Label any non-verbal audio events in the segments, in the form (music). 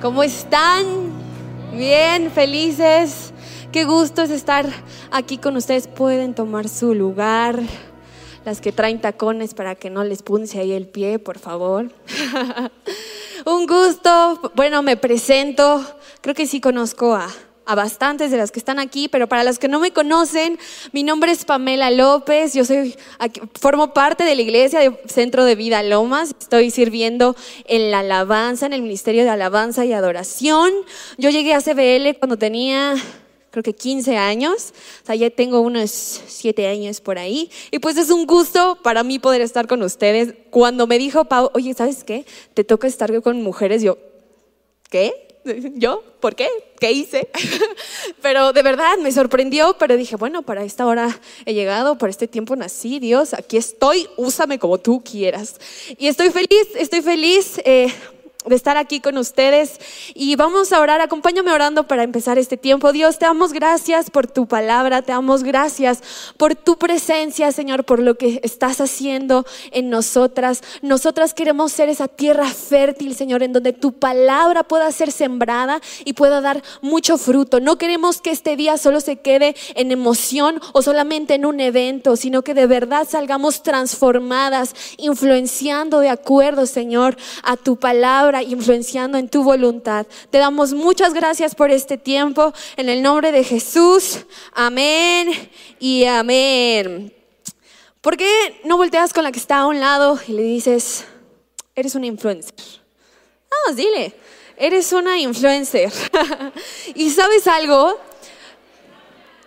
¿Cómo están? Bien, felices. Qué gusto es estar aquí con ustedes. Pueden tomar su lugar. Las que traen tacones para que no les punce ahí el pie, por favor. (laughs) Un gusto. Bueno, me presento. Creo que sí conozco a, a bastantes de las que están aquí, pero para las que no me conocen, mi nombre es Pamela López, yo soy, formo parte de la iglesia de Centro de Vida Lomas, estoy sirviendo en la alabanza, en el Ministerio de Alabanza y Adoración. Yo llegué a CBL cuando tenía creo que 15 años, o sea, ya tengo unos 7 años por ahí, y pues es un gusto para mí poder estar con ustedes. Cuando me dijo Pau, oye, ¿sabes qué? Te toca estar con mujeres, yo, ¿qué? (laughs) ¿Yo? ¿Por qué? ¿Qué hice? (laughs) pero de verdad me sorprendió, pero dije, bueno, para esta hora he llegado, por este tiempo nací, Dios, aquí estoy, úsame como tú quieras. Y estoy feliz, estoy feliz. Eh, de estar aquí con ustedes y vamos a orar. Acompáñame orando para empezar este tiempo. Dios, te damos gracias por tu palabra, te damos gracias por tu presencia, Señor, por lo que estás haciendo en nosotras. Nosotras queremos ser esa tierra fértil, Señor, en donde tu palabra pueda ser sembrada y pueda dar mucho fruto. No queremos que este día solo se quede en emoción o solamente en un evento, sino que de verdad salgamos transformadas, influenciando de acuerdo, Señor, a tu palabra influenciando en tu voluntad. Te damos muchas gracias por este tiempo. En el nombre de Jesús. Amén y amén. ¿Por qué no volteas con la que está a un lado y le dices, eres una influencer? Ah, dile, eres una influencer. (laughs) y sabes algo,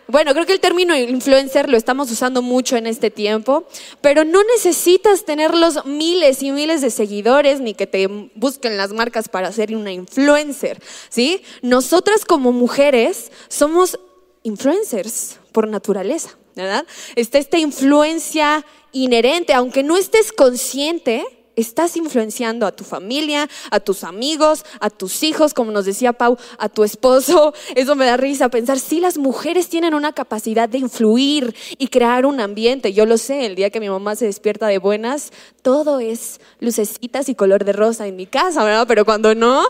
bueno, creo que el término influencer lo estamos usando mucho en este tiempo, pero no necesitas tener los miles y miles de seguidores ni que te busquen las marcas para ser una influencer, ¿sí? Nosotras como mujeres somos influencers por naturaleza, ¿verdad? Está esta influencia inherente, aunque no estés consciente, estás influenciando a tu familia, a tus amigos, a tus hijos, como nos decía Pau, a tu esposo. (laughs) Eso me da risa pensar, si las mujeres tienen una capacidad de influir y crear un ambiente. Yo lo sé, el día que mi mamá se despierta de buenas, todo es lucecitas y color de rosa en mi casa, ¿verdad? Pero cuando no,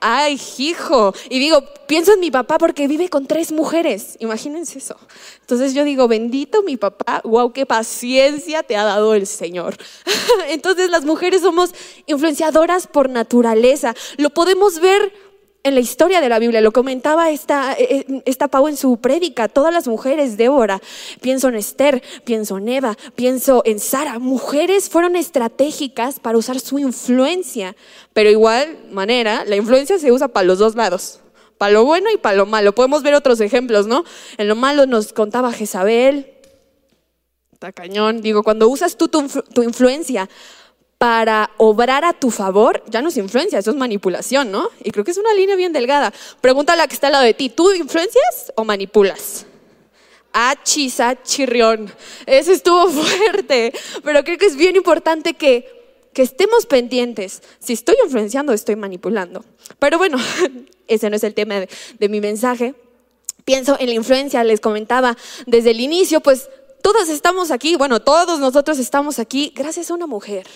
ay, hijo. Y digo, pienso en mi papá porque vive con tres mujeres. Imagínense eso. Entonces yo digo, bendito mi papá, wow, qué paciencia te ha dado el Señor. (laughs) Entonces las mujeres somos influenciadoras por naturaleza. Lo podemos ver en la historia de la Biblia, lo comentaba esta, eh, eh, esta Pau en su prédica, todas las mujeres, Débora, pienso en Esther, pienso en Eva, pienso en Sara, mujeres fueron estratégicas para usar su influencia, pero igual manera, la influencia se usa para los dos lados, para lo bueno y para lo malo. Podemos ver otros ejemplos, ¿no? En lo malo nos contaba Jezabel, está cañón, digo, cuando usas tú tu, tu influencia para obrar a tu favor, ya no es influencia, eso es manipulación, ¿no? Y creo que es una línea bien delgada. Pregúntale a la que está al lado de ti, ¿tú influencias o manipulas? Ah, chisa, chirrión. Ese estuvo (laughs) fuerte, pero creo que es bien importante que, que estemos pendientes. Si estoy influenciando, estoy manipulando. Pero bueno, (laughs) ese no es el tema de, de mi mensaje. Pienso en la influencia, les comentaba desde el inicio, pues todas estamos aquí, bueno, todos nosotros estamos aquí gracias a una mujer.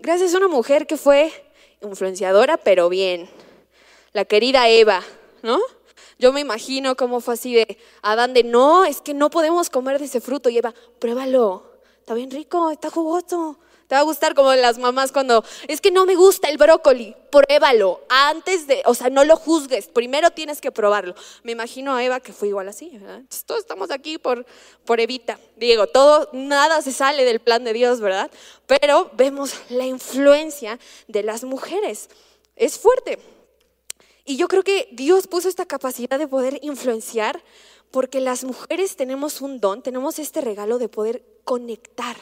Gracias a una mujer que fue influenciadora, pero bien. La querida Eva, ¿no? Yo me imagino cómo fue así de Adán de, no, es que no podemos comer de ese fruto. Y Eva, pruébalo, está bien rico, está jugoso. Te va a gustar como las mamás cuando, es que no me gusta el brócoli, pruébalo. Antes de, o sea, no lo juzgues, primero tienes que probarlo. Me imagino a Eva que fue igual así, ¿verdad? Todos estamos aquí por, por Evita. Digo, todo, nada se sale del plan de Dios, ¿verdad? Pero vemos la influencia de las mujeres. Es fuerte. Y yo creo que Dios puso esta capacidad de poder influenciar porque las mujeres tenemos un don, tenemos este regalo de poder conectar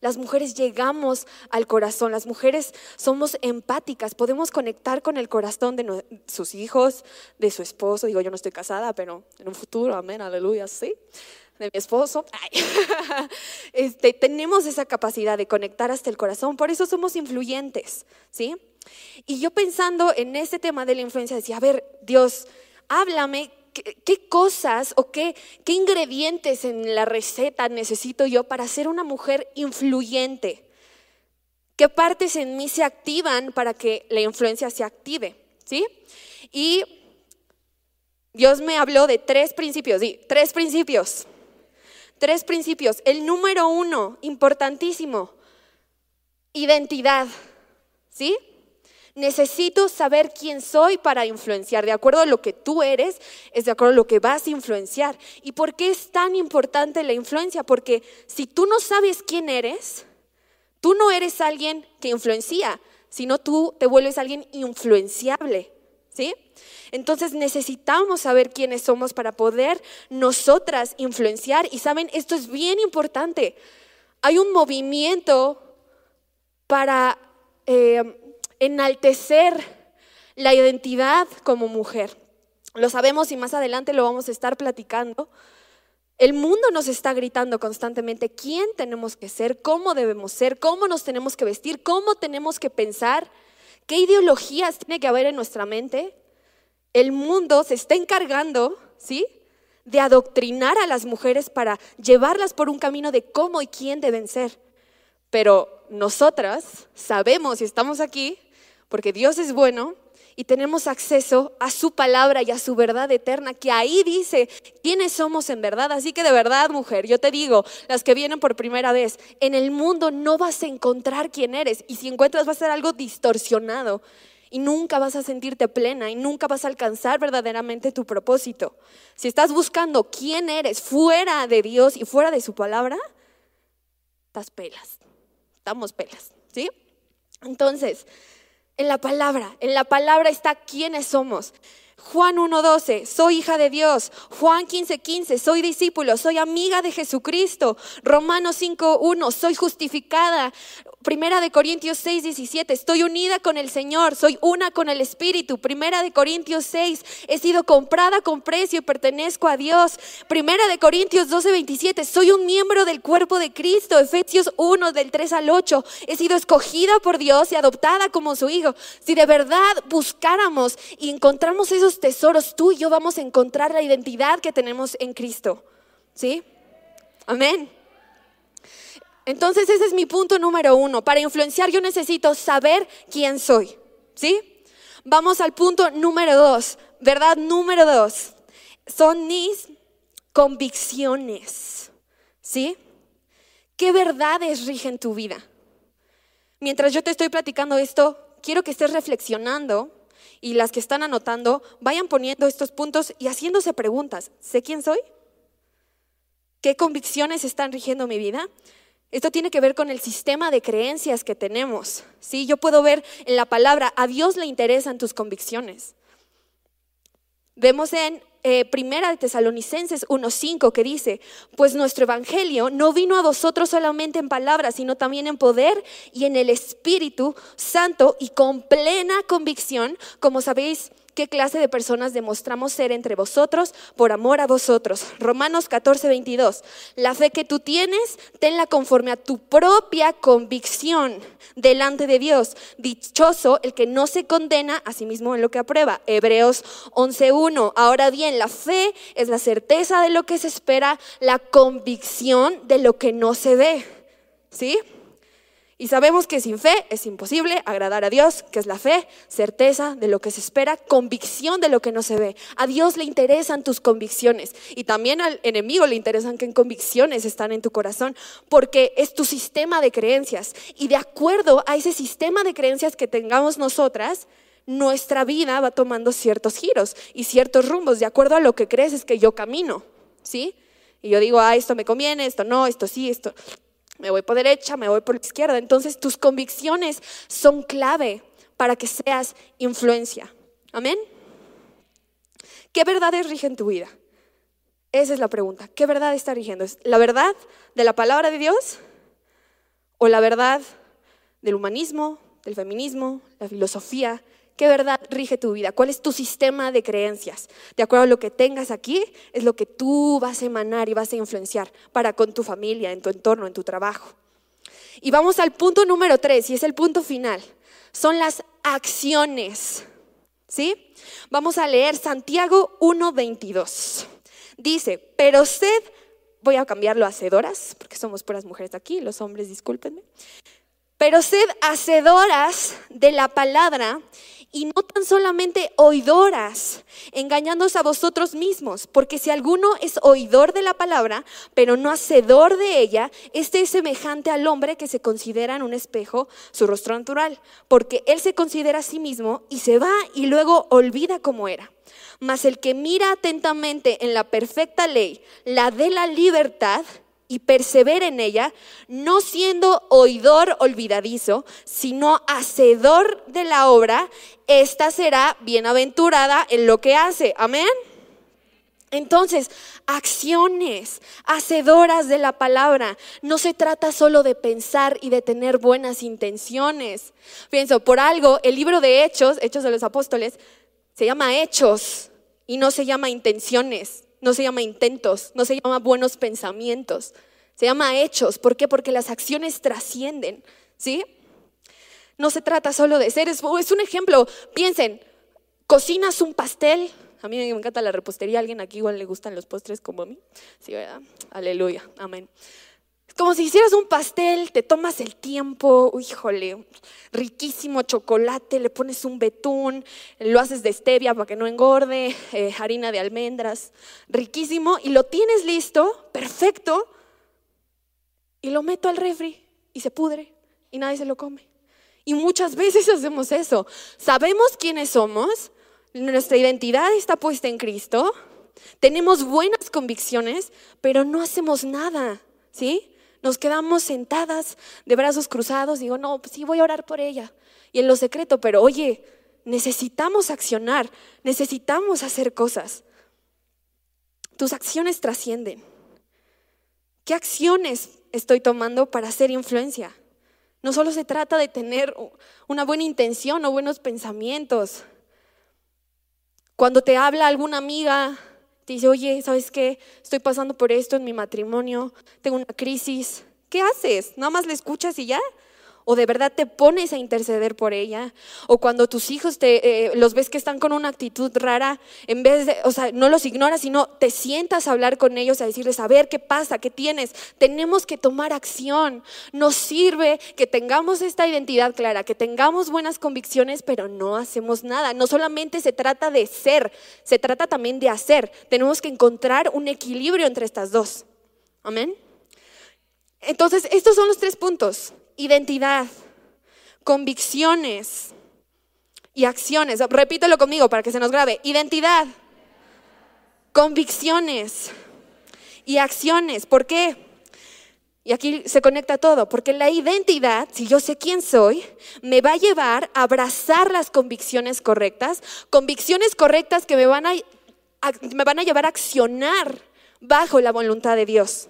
las mujeres llegamos al corazón, las mujeres somos empáticas, podemos conectar con el corazón de sus hijos, de su esposo. Digo, yo no estoy casada, pero en un futuro, amén, aleluya, sí. De mi esposo. (laughs) Este, tenemos esa capacidad de conectar hasta el corazón, por eso somos influyentes, ¿sí? Y yo pensando en este tema de la influencia, decía, a ver, Dios, háblame, ¿Qué, cosas o qué, qué ingredientes en la receta necesito yo para ser una mujer influyente? ¿Qué partes en mí se activan para que la influencia se active? ¿sí? Y Dios me habló de tres principios, sí, tres principios. Tres principios. El número uno, importantísimo, identidad, ¿sí? Necesito saber quién soy para influenciar. De acuerdo a lo que tú eres, es de acuerdo a lo que vas a influenciar. ¿Y por qué es tan importante la influencia? Porque si tú no sabes quién eres, tú no eres alguien que influencia, sino tú te vuelves alguien influenciable. ¿Sí? Entonces necesitamos saber quiénes somos para poder nosotras influenciar. Y saben, esto es bien importante. Hay un movimiento para eh, enaltecer la identidad como mujer. Lo sabemos y más adelante lo vamos a estar platicando. El mundo nos está gritando constantemente quién tenemos que ser, cómo debemos ser, cómo nos tenemos que vestir, cómo tenemos que pensar, qué ideologías tiene que haber en nuestra mente. El mundo se está encargando, ¿sí? De adoctrinar a las mujeres para llevarlas por un camino de cómo y quién deben ser. Pero nosotras sabemos y estamos aquí porque Dios es bueno y tenemos acceso a su palabra y a su verdad eterna, que ahí dice quiénes somos en verdad. Así que de verdad, mujer, yo te digo, las que vienen por primera vez, en el mundo no vas a encontrar quién eres y si encuentras va a ser algo distorsionado y nunca vas a sentirte plena y nunca vas a alcanzar verdaderamente tu propósito. Si estás buscando quién eres fuera de Dios y fuera de su palabra, estás pelas, estamos pelas, ¿sí? Entonces, en la palabra. En la palabra está quiénes somos. Juan 1.12, soy hija de Dios. Juan 15.15, soy discípulo, soy amiga de Jesucristo. Romanos 5.1, soy justificada. Primera de Corintios 6, 17, estoy unida con el Señor, soy una con el Espíritu. Primera de Corintios 6, he sido comprada con precio y pertenezco a Dios. Primera de Corintios 12, 27, soy un miembro del cuerpo de Cristo. Efesios 1, del 3 al 8, he sido escogida por Dios y adoptada como su hijo. Si de verdad buscáramos y encontramos esos tesoros, tú y yo vamos a encontrar la identidad que tenemos en Cristo. ¿Sí? Amén. Entonces ese es mi punto número uno. Para influenciar yo necesito saber quién soy. ¿Sí? Vamos al punto número dos. ¿Verdad? Número dos. Son mis convicciones. ¿Sí? ¿Qué verdades rigen tu vida? Mientras yo te estoy platicando esto, quiero que estés reflexionando y las que están anotando vayan poniendo estos puntos y haciéndose preguntas. ¿Sé quién soy? ¿Qué convicciones están rigiendo mi vida? Esto tiene que ver con el sistema de creencias que tenemos. ¿sí? Yo puedo ver en la palabra, a Dios le interesan tus convicciones. Vemos en eh, Primera de Tesalonicenses 1.5 que dice, pues nuestro Evangelio no vino a vosotros solamente en palabras, sino también en poder y en el Espíritu Santo y con plena convicción, como sabéis qué clase de personas demostramos ser entre vosotros por amor a vosotros. Romanos 14, 22. La fe que tú tienes, tenla conforme a tu propia convicción delante de Dios. Dichoso el que no se condena a sí mismo en lo que aprueba. Hebreos 11.1. Ahora bien, la fe es la certeza de lo que se espera, la convicción de lo que no se ve. ¿Sí? Y sabemos que sin fe es imposible agradar a Dios, que es la fe, certeza de lo que se espera, convicción de lo que no se ve. A Dios le interesan tus convicciones y también al enemigo le interesan qué convicciones están en tu corazón, porque es tu sistema de creencias. Y de acuerdo a ese sistema de creencias que tengamos nosotras, nuestra vida va tomando ciertos giros y ciertos rumbos, de acuerdo a lo que crees es que yo camino, ¿sí? Y yo digo, ah, esto me conviene, esto no, esto sí, esto me voy por derecha, me voy por la izquierda. Entonces tus convicciones son clave para que seas influencia. Amén. ¿Qué verdades rigen tu vida? Esa es la pregunta. ¿Qué verdad está rigiendo? ¿Es la verdad de la palabra de Dios o la verdad del humanismo, del feminismo, la filosofía, ¿Qué verdad rige tu vida? ¿Cuál es tu sistema de creencias? De acuerdo a lo que tengas aquí, es lo que tú vas a emanar y vas a influenciar para con tu familia, en tu entorno, en tu trabajo. Y vamos al punto número tres, y es el punto final. Son las acciones. ¿Sí? Vamos a leer Santiago 1.22. Dice, pero sed, voy a cambiarlo a hacedoras, porque somos puras mujeres aquí, los hombres discúlpenme. Pero sed hacedoras de la palabra y no tan solamente oidoras, engañándose a vosotros mismos, porque si alguno es oidor de la palabra, pero no hacedor de ella, este es semejante al hombre que se considera en un espejo su rostro natural, porque él se considera a sí mismo y se va y luego olvida cómo era. Mas el que mira atentamente en la perfecta ley, la de la libertad, y persevera en ella, no siendo oidor olvidadizo, sino hacedor de la obra, esta será bienaventurada en lo que hace. Amén. Entonces, acciones, hacedoras de la palabra. No se trata solo de pensar y de tener buenas intenciones. Pienso, por algo, el libro de Hechos, Hechos de los Apóstoles, se llama Hechos y no se llama intenciones no se llama intentos, no se llama buenos pensamientos, se llama hechos. ¿Por qué? Porque las acciones trascienden, ¿sí? No se trata solo de ser, es, un ejemplo. Piensen, cocinas un pastel, a mí me encanta la repostería, ¿a alguien aquí igual le gustan los postres como a mí? Sí, ¿verdad? Aleluya, amén como si hicieras un pastel, te tomas el tiempo, híjole, riquísimo chocolate, le pones un betún, lo haces de stevia para que no engorde, eh, harina de almendras, riquísimo, y lo tienes listo, perfecto, y lo meto al refri y se pudre y nadie se lo come. Y muchas veces (laughs) hacemos eso. Sabemos quiénes somos, nuestra identidad está puesta en Cristo, tenemos buenas convicciones, pero no hacemos nada, ¿sí? Nos quedamos sentadas de brazos cruzados. Digo, no, pues sí, voy a orar por ella. Y en lo secreto, pero oye, necesitamos accionar, necesitamos hacer cosas. Tus acciones trascienden. ¿Qué acciones estoy tomando para hacer influencia? No solo se trata de tener una buena intención o buenos pensamientos. Cuando te habla alguna amiga te dice, oye, ¿sabes qué? Estoy pasando por esto en mi matrimonio, tengo una crisis. ¿Qué haces? ¿Nada más le escuchas y ya? O de verdad te pones a interceder por ella, o cuando tus hijos te, eh, los ves que están con una actitud rara, en vez de, o sea, no los ignoras, sino te sientas a hablar con ellos, a decirles, a ver qué pasa, qué tienes. Tenemos que tomar acción. Nos sirve que tengamos esta identidad clara, que tengamos buenas convicciones, pero no hacemos nada. No solamente se trata de ser, se trata también de hacer. Tenemos que encontrar un equilibrio entre estas dos. Amén. Entonces, estos son los tres puntos identidad, convicciones y acciones. Repítelo conmigo para que se nos grabe. Identidad, convicciones y acciones. ¿Por qué? Y aquí se conecta todo, porque la identidad, si yo sé quién soy, me va a llevar a abrazar las convicciones correctas, convicciones correctas que me van a, me van a llevar a accionar bajo la voluntad de Dios.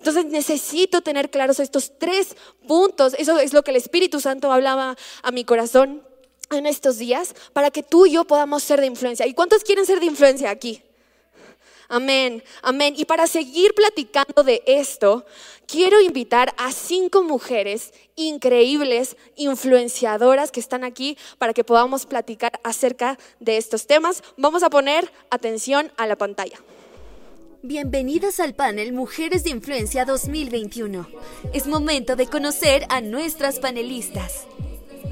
Entonces necesito tener claros estos tres puntos. Eso es lo que el Espíritu Santo hablaba a mi corazón en estos días para que tú y yo podamos ser de influencia. ¿Y cuántos quieren ser de influencia aquí? Amén, amén. Y para seguir platicando de esto, quiero invitar a cinco mujeres increíbles, influenciadoras que están aquí para que podamos platicar acerca de estos temas. Vamos a poner atención a la pantalla. Bienvenidas al panel Mujeres de Influencia 2021. Es momento de conocer a nuestras panelistas.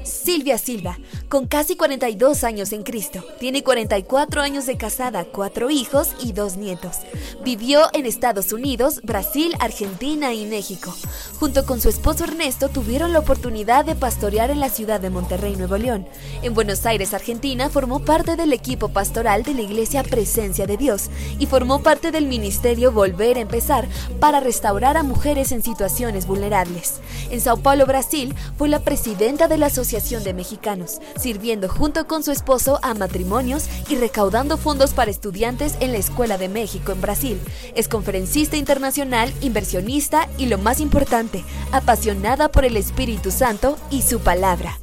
Silvia Silva, con casi 42 años en Cristo, tiene 44 años de casada, cuatro hijos y dos nietos. Vivió en Estados Unidos, Brasil, Argentina y México. Junto con su esposo Ernesto tuvieron la oportunidad de pastorear en la ciudad de Monterrey, Nuevo León. En Buenos Aires, Argentina, formó parte del equipo pastoral de la iglesia Presencia de Dios y formó parte del ministerio Volver a Empezar para restaurar a mujeres en situaciones vulnerables. En Sao Paulo, Brasil, fue la presidenta de la Asociación de Mexicanos, sirviendo junto con su esposo a matrimonios y recaudando fondos para estudiantes en la Escuela de México en Brasil. Es conferencista internacional, inversionista y lo más importante, apasionada por el Espíritu Santo y su palabra.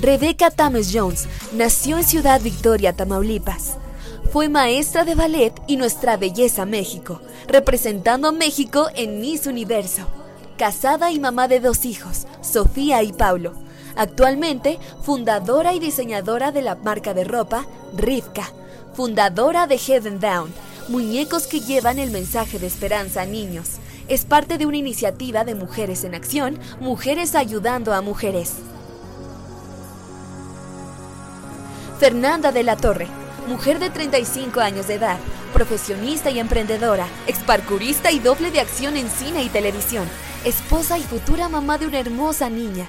Rebecca Thomas Jones nació en Ciudad Victoria, Tamaulipas. Fue maestra de ballet y nuestra belleza México, representando a México en Miss Universo casada y mamá de dos hijos, Sofía y Paulo. Actualmente, fundadora y diseñadora de la marca de ropa Rivka, fundadora de Heaven Down, muñecos que llevan el mensaje de esperanza a niños. Es parte de una iniciativa de Mujeres en Acción, Mujeres Ayudando a Mujeres. Fernanda de la Torre, mujer de 35 años de edad, profesionista y emprendedora, exparcurista y doble de acción en cine y televisión, esposa y futura mamá de una hermosa niña.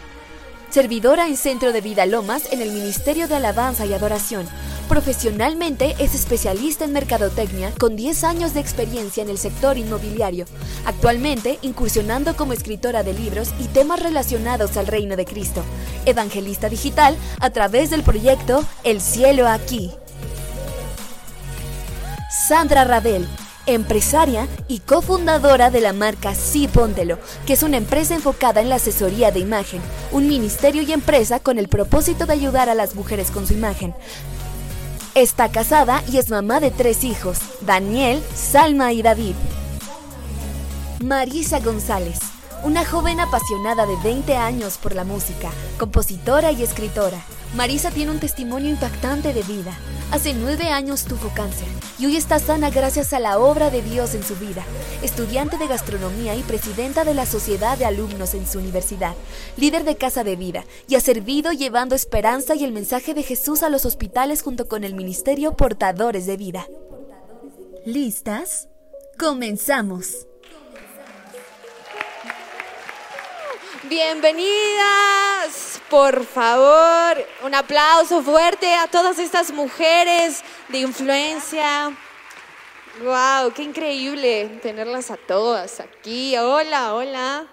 Servidora en Centro de Vida Lomas en el Ministerio de Alabanza y Adoración. Profesionalmente es especialista en mercadotecnia con 10 años de experiencia en el sector inmobiliario. Actualmente incursionando como escritora de libros y temas relacionados al reino de Cristo. Evangelista digital a través del proyecto El cielo aquí. Sandra Radel, empresaria y cofundadora de la marca Sí Póntelo, que es una empresa enfocada en la asesoría de imagen, un ministerio y empresa con el propósito de ayudar a las mujeres con su imagen. Está casada y es mamá de tres hijos, Daniel, Salma y David. Marisa González, una joven apasionada de 20 años por la música, compositora y escritora. Marisa tiene un testimonio impactante de vida. Hace nueve años tuvo cáncer y hoy está sana gracias a la obra de Dios en su vida. Estudiante de gastronomía y presidenta de la Sociedad de Alumnos en su universidad. Líder de Casa de Vida y ha servido llevando esperanza y el mensaje de Jesús a los hospitales junto con el Ministerio Portadores de Vida. ¿Listas? Comenzamos. Bienvenidas, por favor, un aplauso fuerte a todas estas mujeres de influencia. Wow, qué increíble tenerlas a todas aquí. Hola, hola.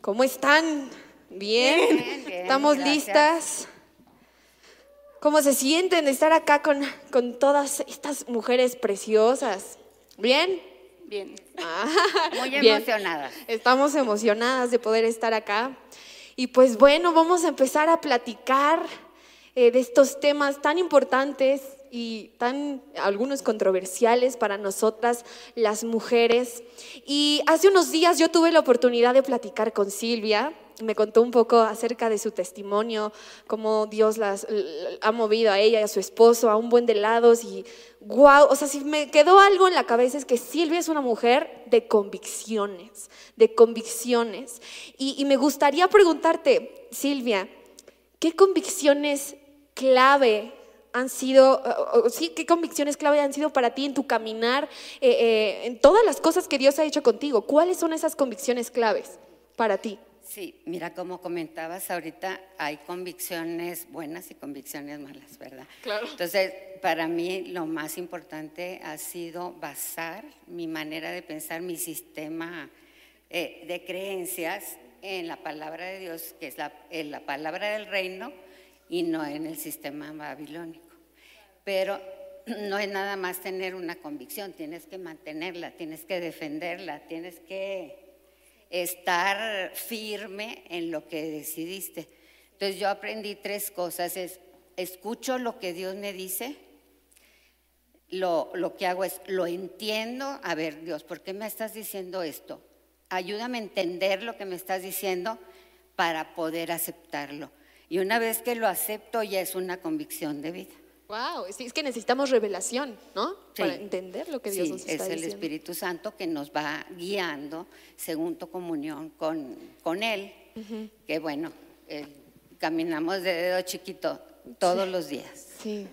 ¿Cómo están? ¿Bien? Bien, bien, ¿Estamos gracias. listas? ¿Cómo se sienten de estar acá con, con todas estas mujeres preciosas? ¿Bien? Bien. Ah, (laughs) Muy bien. emocionadas. Estamos emocionadas de poder estar acá. Y pues bueno, vamos a empezar a platicar eh, de estos temas tan importantes y tan algunos controversiales para nosotras las mujeres. Y hace unos días yo tuve la oportunidad de platicar con Silvia. Me contó un poco acerca de su testimonio, cómo Dios las ha movido a ella y a su esposo a un buen de lados y wow, o sea, si me quedó algo en la cabeza es que Silvia es una mujer de convicciones, de convicciones. Y, me gustaría preguntarte, Silvia, ¿qué convicciones clave han sido, sí, qué convicciones clave han sido para ti en tu caminar, eh, eh, en todas las cosas que Dios ha hecho contigo? ¿Cuáles son esas convicciones claves para ti? Sí, mira, como comentabas ahorita, hay convicciones buenas y convicciones malas, ¿verdad? Claro. Entonces, para mí lo más importante ha sido basar mi manera de pensar, mi sistema eh, de creencias en la palabra de Dios, que es la, en la palabra del reino y no en el sistema babilónico. Pero (clears throat) no es nada más tener una convicción, tienes que mantenerla, tienes que defenderla, tienes que estar firme en lo que decidiste. Entonces yo aprendí tres cosas, es escucho lo que Dios me dice, lo, lo que hago es lo entiendo, a ver Dios, ¿por qué me estás diciendo esto? Ayúdame a entender lo que me estás diciendo para poder aceptarlo. Y una vez que lo acepto ya es una convicción de vida. Wow, sí, es que necesitamos revelación, ¿no? Sí. Para entender lo que Dios Sí, nos es está el diciendo. Espíritu Santo que nos va guiando según tu comunión con, con Él. Que bueno, eh, caminamos de dedo chiquito todos los días. Sí,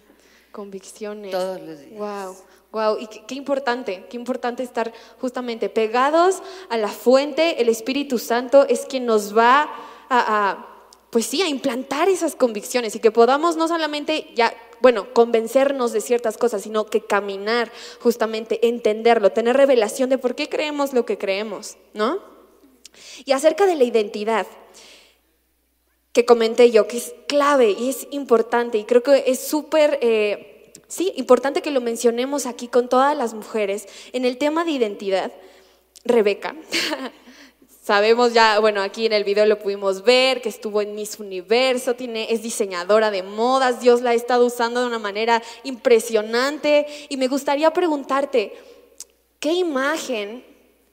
convicciones. Todos los días. Wow, wow, y qué, qué importante, qué importante estar justamente pegados a la fuente. El Espíritu Santo es quien nos va a, a, pues sí, a implantar esas convicciones y que podamos no solamente ya, bueno, convencernos de ciertas cosas, sino que caminar, justamente, entenderlo, tener revelación de por qué creemos lo que creemos, ¿no? Y acerca de la identidad, que comenté yo, que es clave y es importante y creo que es súper, eh, sí, importante que lo mencionemos aquí con todas las mujeres en el tema de identidad. Rebeca, (laughs) sabemos ya, bueno, aquí en el video lo pudimos ver, que estuvo en Miss Universo, tiene, es diseñadora de modas, Dios la ha estado usando de una manera impresionante. Y me gustaría preguntarte, ¿qué imagen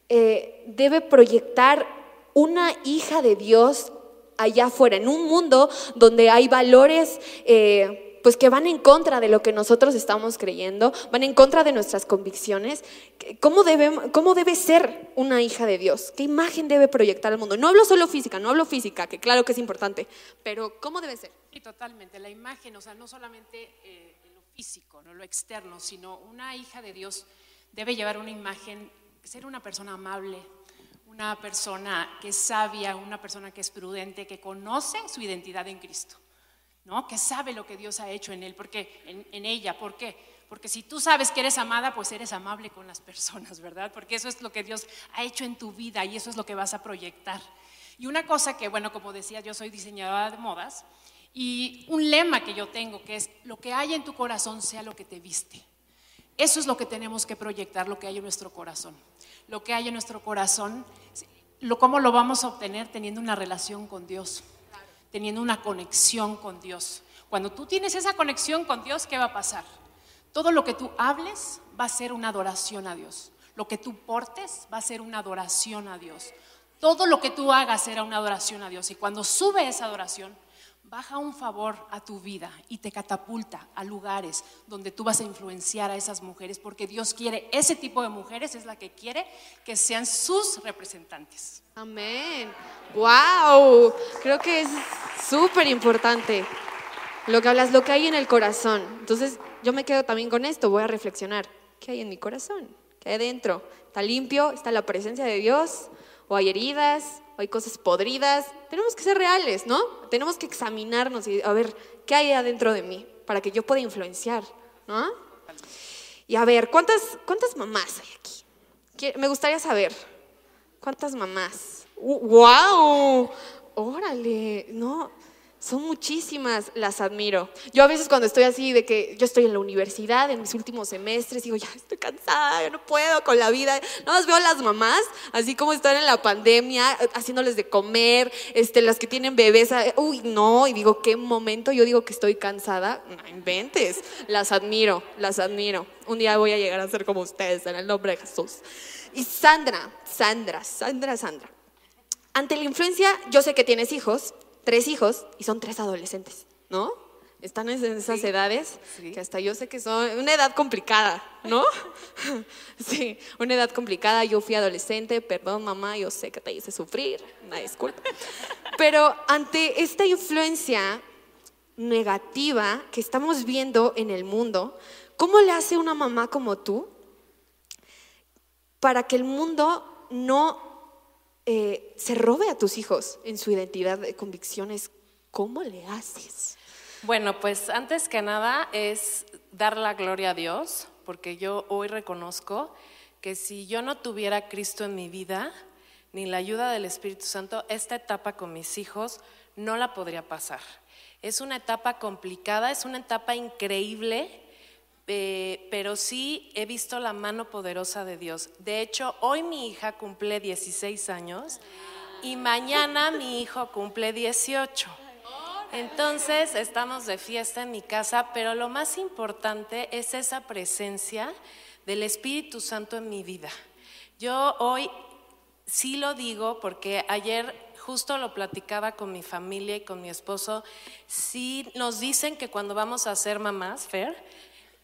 eh, debe proyectar una hija de Dios allá afuera, en un mundo donde hay valores eh, pues que van en contra de lo que nosotros estamos creyendo, van en contra de nuestras convicciones. ¿Cómo debe, cómo debe ser una hija de Dios? ¿Qué imagen debe proyectar al mundo? No hablo solo física, no hablo física, que claro que es importante, pero ¿cómo debe ser? Y totalmente, la imagen, o sea, no solamente eh, lo físico, no lo externo, sino una hija de Dios debe llevar una imagen, ser una persona amable, una persona que es sabia, una persona que es prudente, que conoce su identidad en Cristo, ¿no? Que sabe lo que Dios ha hecho en él, porque en, ella, ¿por qué? Porque si tú sabes que eres amada, pues eres amable con las personas, ¿verdad? Porque eso es lo que Dios ha hecho en tu vida y eso es lo que vas a proyectar. Y una cosa que, bueno, como decía, yo soy diseñadora de modas y un lema que yo tengo que es lo que hay en tu corazón sea lo que te viste. Eso es lo que tenemos que proyectar, lo que hay en nuestro corazón. Lo que hay en nuestro corazón, lo, ¿cómo lo vamos a obtener? Teniendo una relación con Dios, teniendo una conexión con Dios. Cuando tú tienes esa conexión con Dios, ¿qué va a pasar? Todo lo que tú hables va a ser una adoración a Dios. Lo que tú portes va a ser una adoración a Dios. Todo lo que tú hagas será una adoración a Dios. Y cuando sube esa adoración, baja un favor a tu vida y te catapulta a lugares donde tú vas a influenciar a esas mujeres, porque Dios quiere, ese tipo de mujeres es la que quiere que sean sus representantes. Amén. Wow, creo que es súper importante lo que hablas, lo que hay en el corazón. Entonces, yo me quedo también con esto, voy a reflexionar. ¿Qué hay en mi corazón? ¿Qué hay dentro? ¿Está limpio? ¿Está la presencia de Dios? ¿O hay heridas? Hay cosas podridas. Tenemos que ser reales, ¿no? Tenemos que examinarnos y a ver qué hay adentro de mí para que yo pueda influenciar, ¿no? Y a ver, ¿cuántas, cuántas mamás hay aquí? Me gustaría saber, ¿cuántas mamás? ¡Wow! Órale, no, son muchísimas, las admiro. Yo a veces cuando estoy así de que yo estoy en la universidad, en mis últimos semestres, digo, ya estoy cansada, ya no puedo con la vida. No más veo a las mamás, así como están en la pandemia, haciéndoles de comer, este, las que tienen bebés, ah, uy, no, y digo, ¿qué momento? Yo digo que estoy cansada, no inventes, las admiro, las admiro. Un día voy a llegar a ser como ustedes, en el nombre de Jesús. Y Sandra, Sandra, Sandra, Sandra. Ante la influencia, yo sé que tienes hijos, tres hijos y son tres adolescentes, ¿no? Están en esas edades que hasta yo sé que son una edad complicada, ¿no? (laughs) sí, una edad complicada. Yo fui adolescente, perdón mamá, yo sé que te hice sufrir, una disculpa. Pero ante esta influencia negativa que estamos viendo en el mundo, ¿cómo le hace una mamá como tú para que el mundo no eh, se robe a tus hijos en su identidad de convicciones, ¿cómo le haces? Bueno, pues antes que nada es dar la gloria a Dios, porque yo hoy reconozco que si yo no tuviera Cristo en mi vida, ni la ayuda del Espíritu Santo, esta etapa con mis hijos no la podría pasar. Es una etapa complicada, es una etapa increíble, eh, pero sí he visto la mano poderosa de Dios. De hecho, hoy mi hija cumple 16 años y mañana mi hijo cumple 18. Entonces estamos de fiesta en mi casa, pero lo más importante es esa presencia del Espíritu Santo en mi vida. Yo hoy sí lo digo porque ayer justo lo platicaba con mi familia y con mi esposo, sí nos dicen que cuando vamos a ser mamás, Fer,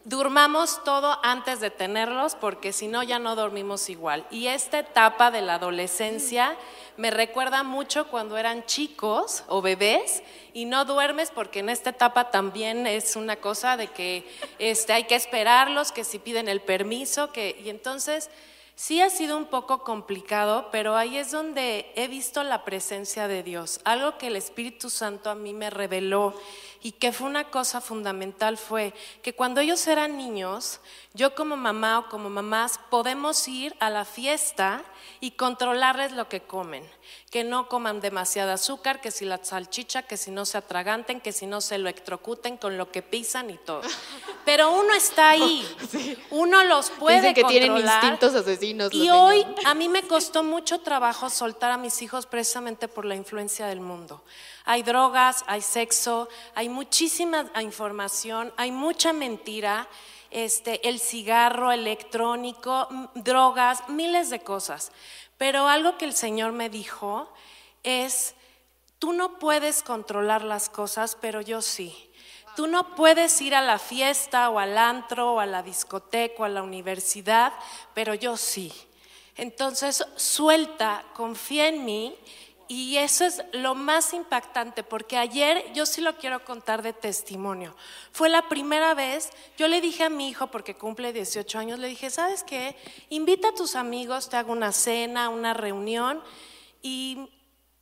Durmamos todo antes de tenerlos porque si no ya no dormimos igual. Y esta etapa de la adolescencia me recuerda mucho cuando eran chicos o bebés y no duermes porque en esta etapa también es una cosa de que este, hay que esperarlos, que si piden el permiso, que, y entonces sí ha sido un poco complicado, pero ahí es donde he visto la presencia de Dios, algo que el Espíritu Santo a mí me reveló y que fue una cosa fundamental fue que cuando ellos eran niños, yo como mamá o como mamás podemos ir a la fiesta y controlarles lo que comen, que no coman demasiado azúcar, que si la salchicha, que si no se atraganten, que si no se electrocuten con lo que pisan y todo. Pero uno está ahí, (laughs) uno los puede Dicen que controlar. tienen instintos asesinos. Y hoy a mí me costó mucho trabajo soltar a mis hijos precisamente por la influencia del mundo. Hay drogas, hay sexo, hay muchísima información, hay mucha mentira, este, el cigarro electrónico, drogas, miles de cosas. Pero algo que el Señor me dijo es, tú no puedes controlar las cosas, pero yo sí. Tú no puedes ir a la fiesta o al antro o a la discoteca o a la universidad, pero yo sí. Entonces, suelta, confía en mí y eso es lo más impactante, porque ayer yo sí lo quiero contar de testimonio. Fue la primera vez, yo le dije a mi hijo, porque cumple 18 años, le dije, ¿sabes qué? Invita a tus amigos, te hago una cena, una reunión, y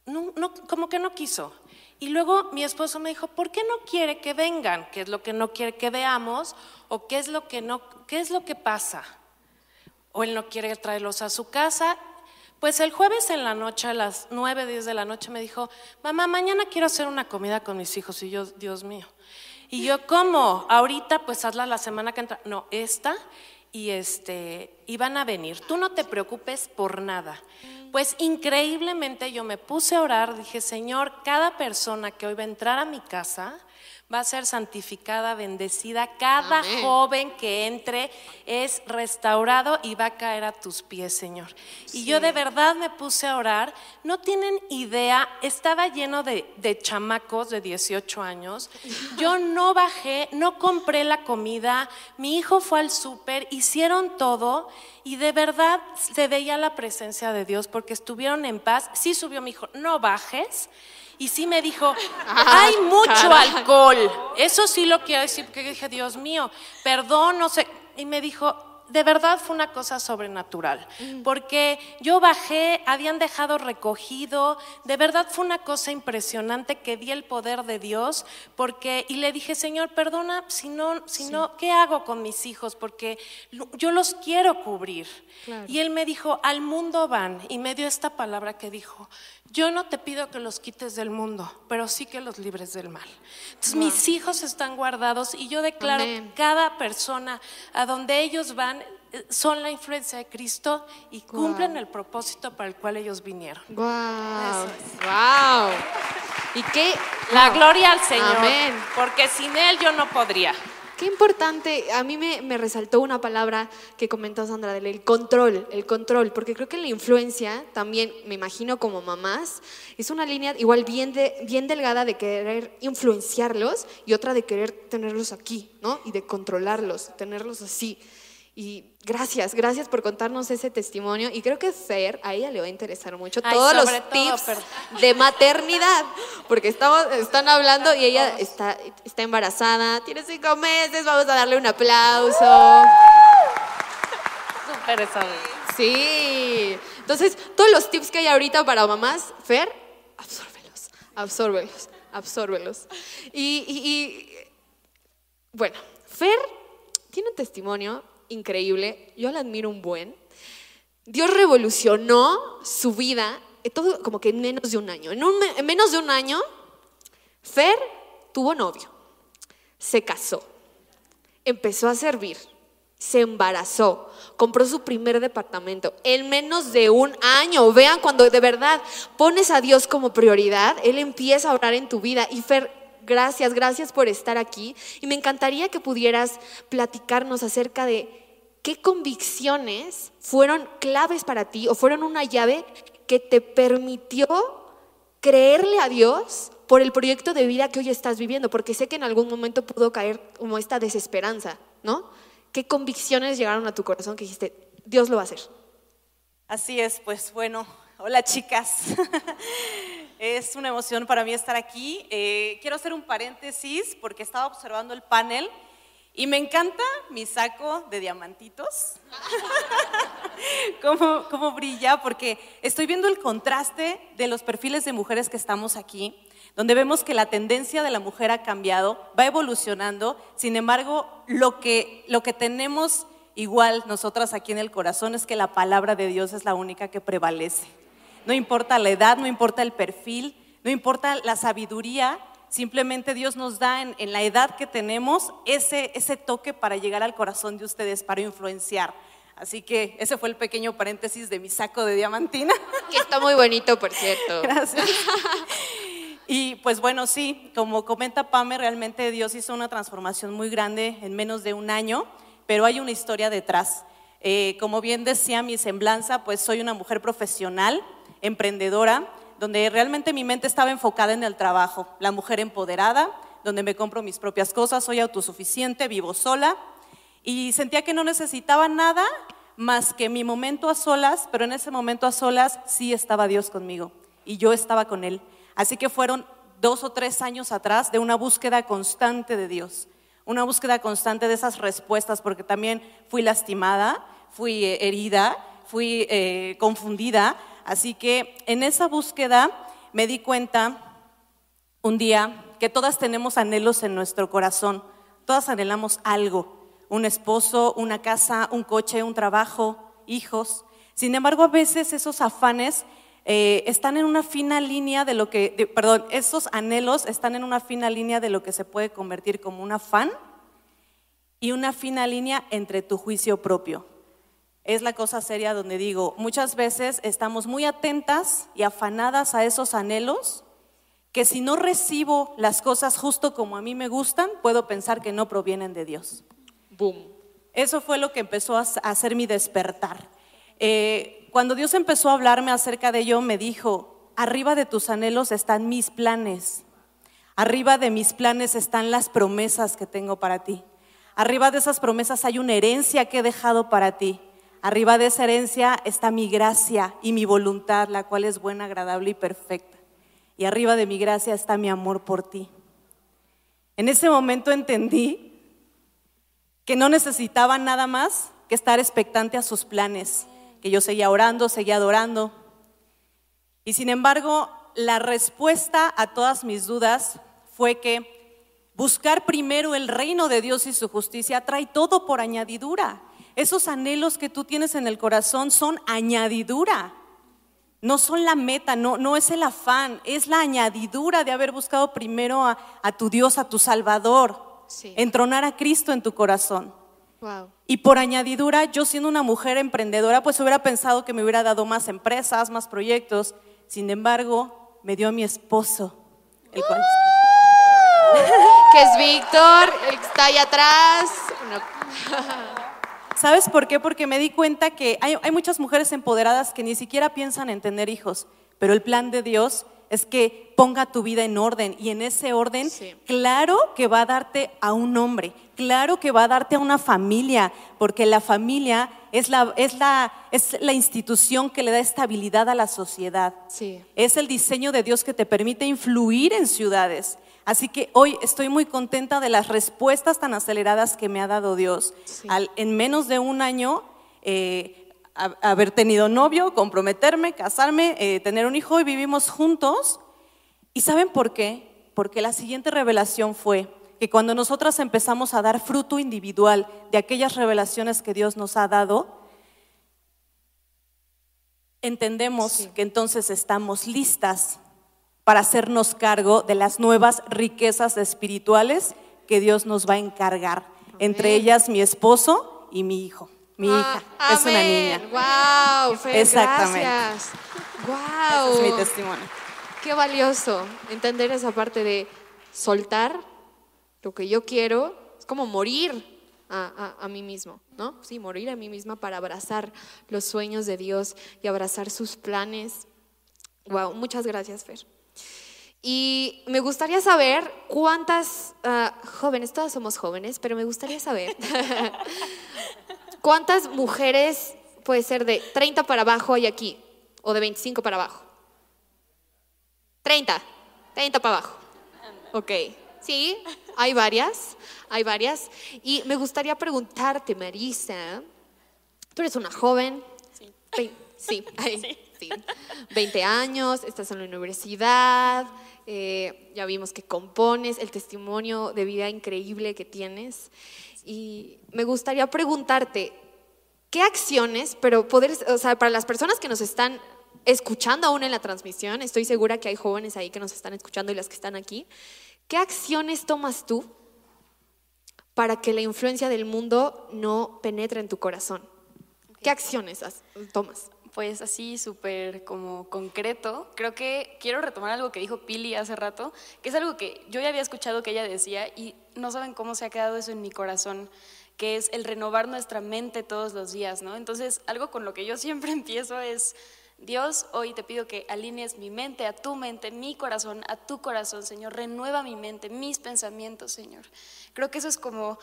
no, como que no quiso. Y luego mi esposo me dijo, ¿por qué no quiere que vengan? ¿Qué es lo que no quiere que veamos? ¿O qué es lo que, no, qué es lo que pasa? O él no quiere traerlos a su casa. Pues el jueves en la noche, a las 9, 10 de la noche, me dijo, mamá, mañana quiero hacer una comida con mis hijos. Y yo, Dios mío. Y yo, ¿cómo? Ahorita, pues hazla la semana que entra. No, esta. Y, este, y van a venir. Tú no te preocupes por nada. Pues increíblemente yo me puse a orar, dije, Señor, cada persona que hoy va a entrar a mi casa, va a ser santificada, bendecida. Cada joven que entre es restaurado y va a caer a tus pies, Señor. Y yo de verdad me puse a orar. No tienen idea, estaba lleno de, de chamacos de 18 años. Yo no bajé, no compré la comida. Mi hijo fue al súper, hicieron todo. Y de verdad se veía la presencia de Dios porque estuvieron en paz. Sí subió mi hijo, no bajes. Y sí me dijo, ah, hay mucho alcohol. Eso sí lo quiero decir, porque dije, Dios mío, perdón, no sé. Y me dijo, de verdad fue una cosa sobrenatural, mm. porque yo bajé, habían dejado recogido, de verdad fue una cosa impresionante que di el poder de Dios, porque y le dije, Señor, perdona, si no, si no, ¿qué hago con mis hijos? Porque yo los quiero cubrir. Y él me dijo, al mundo van, y me dio esta palabra que dijo, yo no te pido que los quites del mundo, pero sí que los libres del mal. Entonces mis hijos están guardados y yo declaro que cada persona a donde ellos van eh, son la influencia de Cristo y cumplen el propósito para el cual ellos vinieron. Wow. Wow. Y qué la gloria al Señor, porque sin él yo no podría. Qué importante, a mí me, resaltó una palabra que comentó Sandra, el control, el control, porque creo que la influencia también, me imagino como mamás, es una línea igual bien, de, bien delgada de querer influenciarlos y otra de querer tenerlos aquí, ¿no? Y de controlarlos, tenerlos así. Y gracias, gracias por contarnos ese testimonio. Y creo que Fer, a ella le va a interesar mucho todos los tips de maternidad, porque estamos, están hablando y ella está, está embarazada, tiene cinco meses, vamos a darle un aplauso. Súper Sí. Entonces, todos los tips que hay ahorita para mamás, Fer, absórbelos, absórbelos, absórbelos. Y, y, y bueno, Fer tiene un testimonio increíble, yo la admiro un buen. Dios revolucionó su vida, eh, todo como que en menos de un año. En, en menos de un año, Fer tuvo novio, se casó, empezó a servir, se embarazó, compró su primer departamento en menos de un año. Vean, cuando de verdad pones a Dios como prioridad, Él empieza a orar en tu vida. Y Fer, gracias, gracias por estar aquí. Y me encantaría que pudieras platicarnos acerca de ¿Qué convicciones fueron claves para ti o fueron una llave que te permitió creerle a Dios por el proyecto de vida que hoy estás viviendo? Porque sé que en algún momento pudo caer como esta desesperanza, ¿no? ¿Qué convicciones llegaron a tu corazón que dijiste, Dios lo va a hacer? Así es, pues bueno, hola chicas. (laughs) es una emoción para mí estar aquí. Eh, quiero hacer un paréntesis porque estaba observando el panel y me encanta mi saco de diamantitos, (laughs) cómo, brilla, porque estoy viendo el contraste de los perfiles de mujeres que estamos aquí, donde vemos que la tendencia de la mujer ha cambiado, va evolucionando, sin embargo, lo que, lo que tenemos igual nosotras aquí en el corazón es que la palabra de Dios es la única que prevalece. No importa la edad, no importa el perfil, no importa la sabiduría, Simplemente Dios nos da en, la edad que tenemos ese, ese toque para llegar al corazón de ustedes, para influenciar. Así que ese fue el pequeño paréntesis de mi saco de diamantina. (laughs) Que está muy bonito, por cierto. (laughs) Gracias. Y pues bueno, sí, como comenta Pame, realmente Dios hizo una transformación muy grande en menos de un año, pero hay una historia detrás. Eh, como bien decía mi semblanza, pues soy una mujer profesional, emprendedora, donde realmente mi mente estaba enfocada en el trabajo, la mujer empoderada, donde me compro mis propias cosas, soy autosuficiente, vivo sola y sentía que no necesitaba nada más que mi momento a solas, pero en ese momento a solas sí estaba Dios conmigo y yo estaba con Él. Así que fueron dos o tres años atrás de una búsqueda constante de Dios, una búsqueda constante de esas respuestas, porque también fui lastimada, fui eh, herida, fui eh, confundida. Así que en esa búsqueda me di cuenta un día que todas tenemos anhelos en nuestro corazón, todas anhelamos algo, un esposo, una casa, un coche, un trabajo, hijos. Sin embargo, a veces esos afanes eh, están en una fina línea de lo que, perdón, esos anhelos están en una fina línea de lo que se puede convertir como un afán y una fina línea entre tu juicio propio. Es la cosa seria donde digo, muchas veces estamos muy atentas y afanadas a esos anhelos que si no recibo las cosas justo como a mí me gustan, puedo pensar que no provienen de Dios. Boom. Eso fue lo que empezó a hacer mi despertar. Eh, cuando Dios empezó a hablarme acerca de ello, me dijo, arriba de tus anhelos están mis planes, arriba de mis planes están las promesas que tengo para ti, arriba de esas promesas hay una herencia que he dejado para ti, arriba de esa herencia está mi gracia y mi voluntad, la cual es buena, agradable y perfecta y arriba de mi gracia está mi amor por ti. En ese momento entendí que no necesitaba nada más que estar expectante a sus planes, que yo seguía orando, seguía adorando. Y sin embargo, la respuesta a todas mis dudas fue que buscar primero el reino de Dios y su justicia trae todo por añadidura. Esos anhelos que tú tienes en el corazón son añadidura. No son la meta, no, no es el afán, es la añadidura de haber buscado primero a, tu Dios, a tu Salvador, entronar a Cristo en tu corazón. Y por añadidura, yo siendo una mujer emprendedora, pues hubiera pensado que me hubiera dado más empresas, más proyectos. Sin embargo, me dio a mi esposo, el cual... (laughs) que es Víctor, el que está ahí atrás. (laughs) ¿Sabes por qué? Porque me di cuenta que hay, muchas mujeres empoderadas que ni siquiera piensan en tener hijos, pero el plan de Dios es que ponga tu vida en orden y en ese orden, claro que va a darte a un hombre, claro que va a darte a una familia, porque la familia es la, es la, es la institución que le da estabilidad a la sociedad. Es el diseño de Dios que te permite influir en ciudades. Así que hoy estoy muy contenta de las respuestas tan aceleradas que me ha dado Dios. Al, en menos de un año, eh, haber tenido novio, comprometerme, casarme, eh, tener un hijo y vivimos juntos. ¿Y saben por qué? Porque la siguiente revelación fue que cuando nosotras empezamos a dar fruto individual de aquellas revelaciones que Dios nos ha dado, entendemos que entonces estamos listas para hacernos cargo de las nuevas riquezas espirituales que Dios nos va a encargar. Entre ellas mi esposo y mi hijo. Mi ah, hija es una niña. Wow, Exactamente. Gracias. Wow. Ese es mi testimonio. Qué valioso entender esa parte de soltar lo que yo quiero. Es como morir a, a, mí mismo, ¿no? Sí, morir a mí misma para abrazar los sueños de Dios y abrazar sus planes. Wow, muchas gracias, Fer. Y me gustaría saber cuántas ah, jóvenes, todas somos jóvenes, pero me gustaría saber (laughs) cuántas mujeres puede ser de 30 para abajo hay aquí o de 25 para abajo. 30, 30 para abajo. Ok, sí, hay varias, hay varias. Y me gustaría preguntarte, Marisa, tú eres una joven. Sí. (laughs) Sí, sí. 20 años, estás en la universidad, eh, ya vimos que compones, el testimonio de vida increíble que tienes. Y me gustaría preguntarte, ¿qué acciones, pero poder, o sea, para las personas que nos están escuchando aún en la transmisión, estoy segura que hay jóvenes ahí que nos están escuchando y las que están aquí, ¿qué acciones tomas tú para que la influencia del mundo no penetre en tu corazón? ¿Qué acciones tomas? Pues así, súper como concreto. Creo que quiero retomar algo que dijo Pili hace rato, que es algo que yo ya había escuchado que ella decía y no saben cómo se ha quedado eso en mi corazón, que es el renovar nuestra mente todos los días, ¿no? Entonces, algo con lo que yo siempre (laughs) empiezo es Dios, hoy te pido que alinees mi mente a tu mente, mi corazón a tu corazón, Señor. Renueva mi mente, mis pensamientos, Señor. Creo que eso es como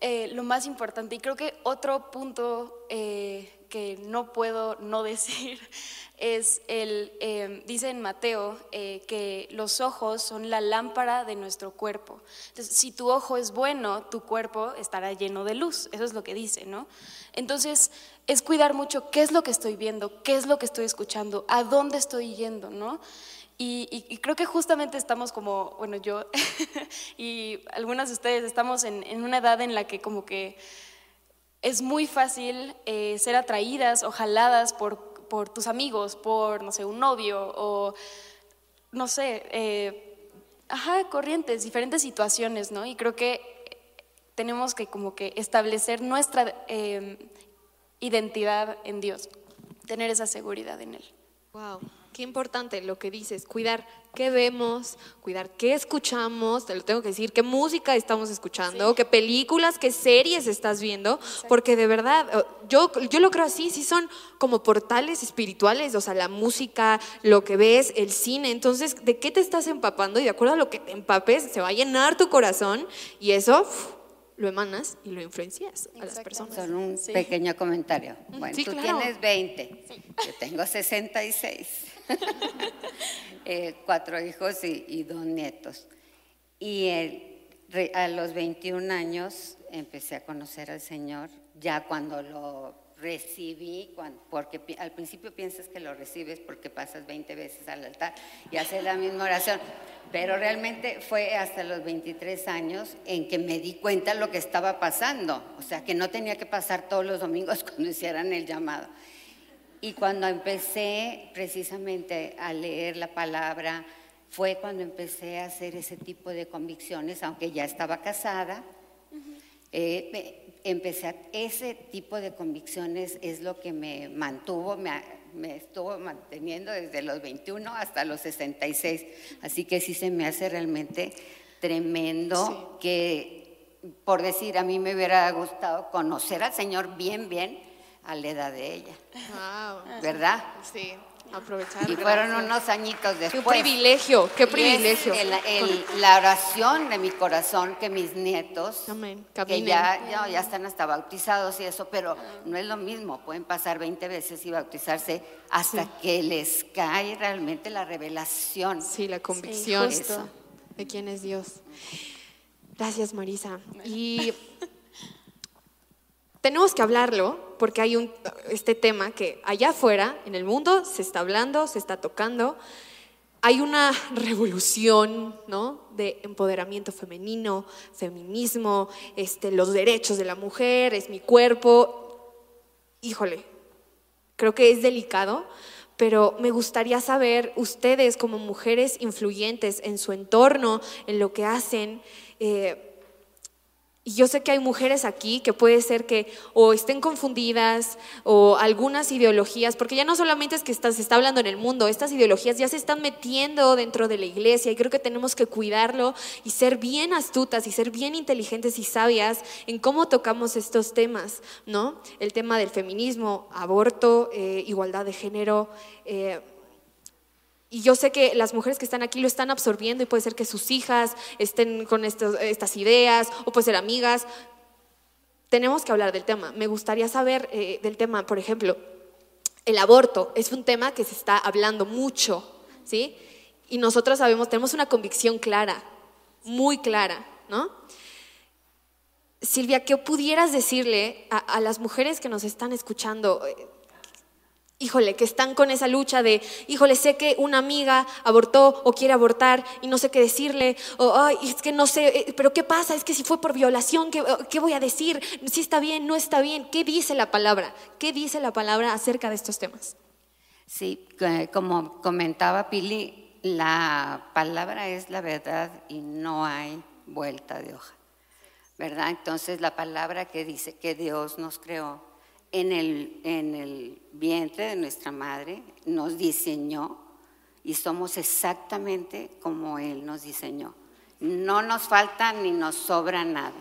eh, lo más importante. Y creo que otro punto eh, que no puedo no decir (laughs) es el, eh, dice en Mateo que los ojos son la lámpara de nuestro cuerpo. Entonces, si tu ojo es bueno, tu cuerpo estará lleno de luz. Eso es lo que dice, ¿no? Entonces, es cuidar mucho qué es lo que estoy viendo, qué es lo que estoy escuchando, a dónde estoy yendo, ¿no? Y, creo que justamente estamos como, bueno, yo (laughs) y algunas de ustedes estamos en, una edad en la que como que es muy fácil eh, ser atraídas o jaladas por, tus amigos, por, no sé, un novio o, no sé, eh, ajá, corrientes, diferentes situaciones, ¿no? Y creo que tenemos que como que establecer nuestra eh, identidad en Dios, tener esa seguridad en Él. Wow, qué importante lo que dices, cuidar qué vemos, cuidar qué escuchamos, te lo tengo que decir, qué música estamos escuchando, qué películas, qué series estás viendo, porque de verdad, yo, yo lo creo así, sí son como portales espirituales, o sea, la música, lo que ves, el cine, entonces, ¿de qué te estás empapando? Y de acuerdo a lo que te empapes, se va a llenar tu corazón y eso lo emanas y lo influencias a las personas. Solo un pequeño comentario. Bueno, tú tienes 20, yo tengo 66, (laughs) eh, cuatro hijos y, dos nietos. Y a los 21 años empecé a conocer al Señor, ya cuando lo recibí, porque al principio piensas que lo recibes porque pasas 20 veces al altar y haces la misma oración, pero realmente fue hasta los 23 años en que me di cuenta lo que estaba pasando, o sea, que no tenía que pasar todos los domingos (laughs) cuando hicieran el llamado. Y cuando empecé precisamente a leer la palabra, fue cuando empecé a hacer ese tipo de convicciones, aunque ya estaba casada. Empecé a, ese tipo de convicciones es lo que me mantuvo, me, estuvo manteniendo desde los 21 hasta los 66. Así que sí se me hace realmente tremendo que, por decir, a mí me hubiera gustado conocer al Señor bien, bien a la edad de ella. ¿Verdad? Sí aprovechar. Y fueron unos añitos después. Qué privilegio, qué privilegio. la oración de mi corazón que mis nietos, que ya, ya, están hasta bautizados y eso, pero no es lo mismo, pueden pasar 20 veces y bautizarse hasta que les cae realmente la revelación. Sí, la convicción de quién es Dios. Gracias, Marisa. Y (laughs) tenemos que hablarlo porque hay un, este tema que allá afuera, en el mundo, se está hablando, se está tocando. Hay una (laughs) revolución ¿no? de empoderamiento femenino, feminismo, este, los derechos de la mujer, es mi cuerpo. Híjole, creo que es delicado, pero me gustaría saber, ustedes como mujeres influyentes en su entorno, en lo que hacen, eh, y yo sé que hay mujeres aquí que puede ser que o estén confundidas o algunas ideologías, porque ya no solamente es que se está hablando en el mundo, estas ideologías ya se están metiendo dentro de la iglesia y creo que tenemos que cuidarlo y ser bien astutas y ser bien inteligentes y sabias en cómo tocamos estos temas, ¿no? El tema del feminismo, aborto, eh, igualdad de género. Eh, y yo sé que las mujeres que están aquí lo están absorbiendo y puede ser que sus hijas estén con estas ideas o puede ser amigas. Tenemos que hablar del tema. Me gustaría saber eh, del tema, por ejemplo, el aborto es un tema que se está hablando mucho, ¿sí? Y nosotros sabemos, tenemos una convicción clara, muy clara, ¿no? Silvia, ¿qué pudieras decirle a, a las mujeres que nos están escuchando? Híjole, que están con esa lucha de, híjole, sé que una amiga abortó o quiere abortar y no sé qué decirle, o, ay, es que no sé, eh, pero ¿qué pasa? Es que si fue por violación, ¿qué, oh, ¿qué, voy a decir? Si está bien, no está bien, ¿qué dice la palabra? ¿Qué dice la palabra acerca de estos temas? Sí, como comentaba Pili, la palabra es la verdad y no hay vuelta de hoja, ¿verdad? Entonces la palabra que dice que Dios nos creó en el, en el vientre de nuestra madre, nos diseñó y somos exactamente como Él nos diseñó. No nos falta ni nos sobra nada.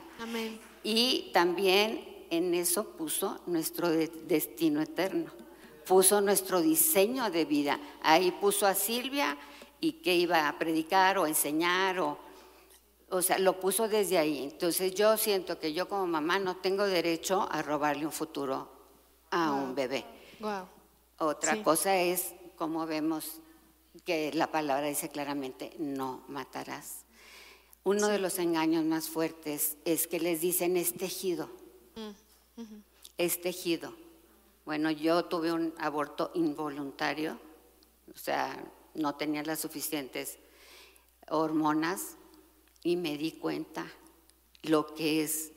Y también en eso puso nuestro destino eterno. puso nuestro diseño de vida. Ahí puso a Silvia y que iba a predicar o enseñar o, o sea, lo puso desde ahí. Entonces yo siento que yo como mamá no tengo derecho a robarle un futuro a un bebé. Wow. Otra Sí. cosa es, como vemos que la palabra dice claramente, no matarás. Uno de los engaños más fuertes es que les dicen es tejido. Es tejido. Bueno, yo tuve un aborto involuntario, o sea, no tenía las suficientes hormonas y me di cuenta lo que es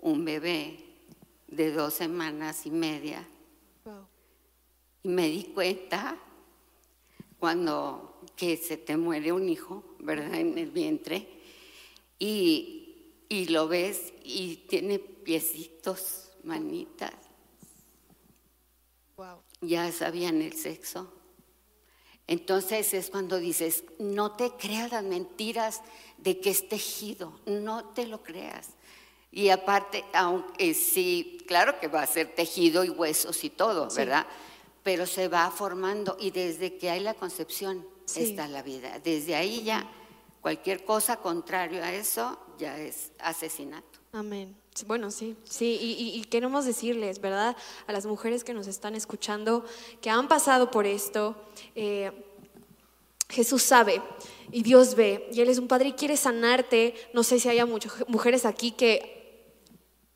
un bebé de dos semanas y media Wow. y me di cuenta cuando que se te muere un hijo, ¿verdad? En el vientre. Y, y lo ves y tiene piecitos, manitas. Wow. Ya sabían el sexo. Entonces es cuando dices, no te creas las mentiras de que es tejido, no te lo creas. Y aparte, aunque sí, claro que va a ser tejido y huesos y todo, ¿verdad? Pero se va formando y desde que hay la concepción Sí. está la vida. Desde ahí ya cualquier cosa contrario a eso ya es asesinato. Amén. Bueno, sí, sí, y, y- y queremos decirles, ¿verdad? A las mujeres que nos están escuchando, que han pasado por esto, eh, Jesús sabe y Dios ve, y Él es un Padre y quiere sanarte. No sé si haya muchas mujeres aquí que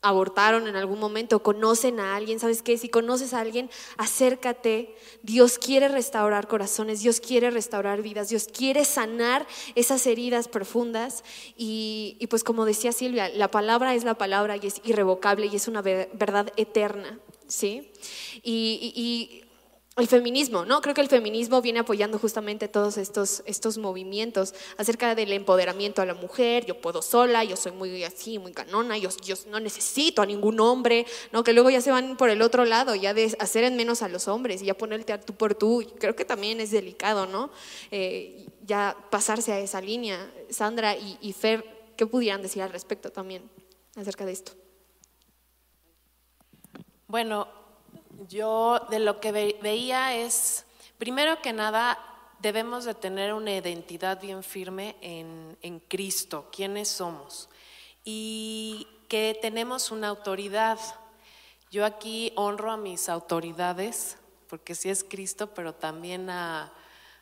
abortaron en algún momento, conocen a alguien, ¿sabes qué? Si conoces a alguien, acércate. Dios quiere restaurar corazones, Dios quiere restaurar vidas, Dios quiere sanar esas heridas profundas. Y, y pues como decía Silvia, la palabra es la palabra y es irrevocable y es una ver- verdad eterna, ¿sí? Y- y el feminismo, ¿no? Creo que el feminismo viene apoyando justamente todos estos, estos movimientos acerca del empoderamiento a la mujer, yo puedo sola, yo soy muy así, muy canona, yo, yo no necesito a ningún hombre, ¿no? Que luego ya se van por el otro lado, ya de hacer en menos a los hombres y ya ponerte a tú por tú, creo que también es delicado, ¿no? Eh, ya pasarse a esa línea. Sandra y, y Fer, ¿qué pudieran decir al respecto también acerca de esto? Bueno, yo de lo que ve- veía es, primero que nada, debemos de tener una identidad bien firme en, Cristo, quiénes somos, y que tenemos una autoridad. Yo aquí honro a mis autoridades, porque sí es Cristo, pero también a,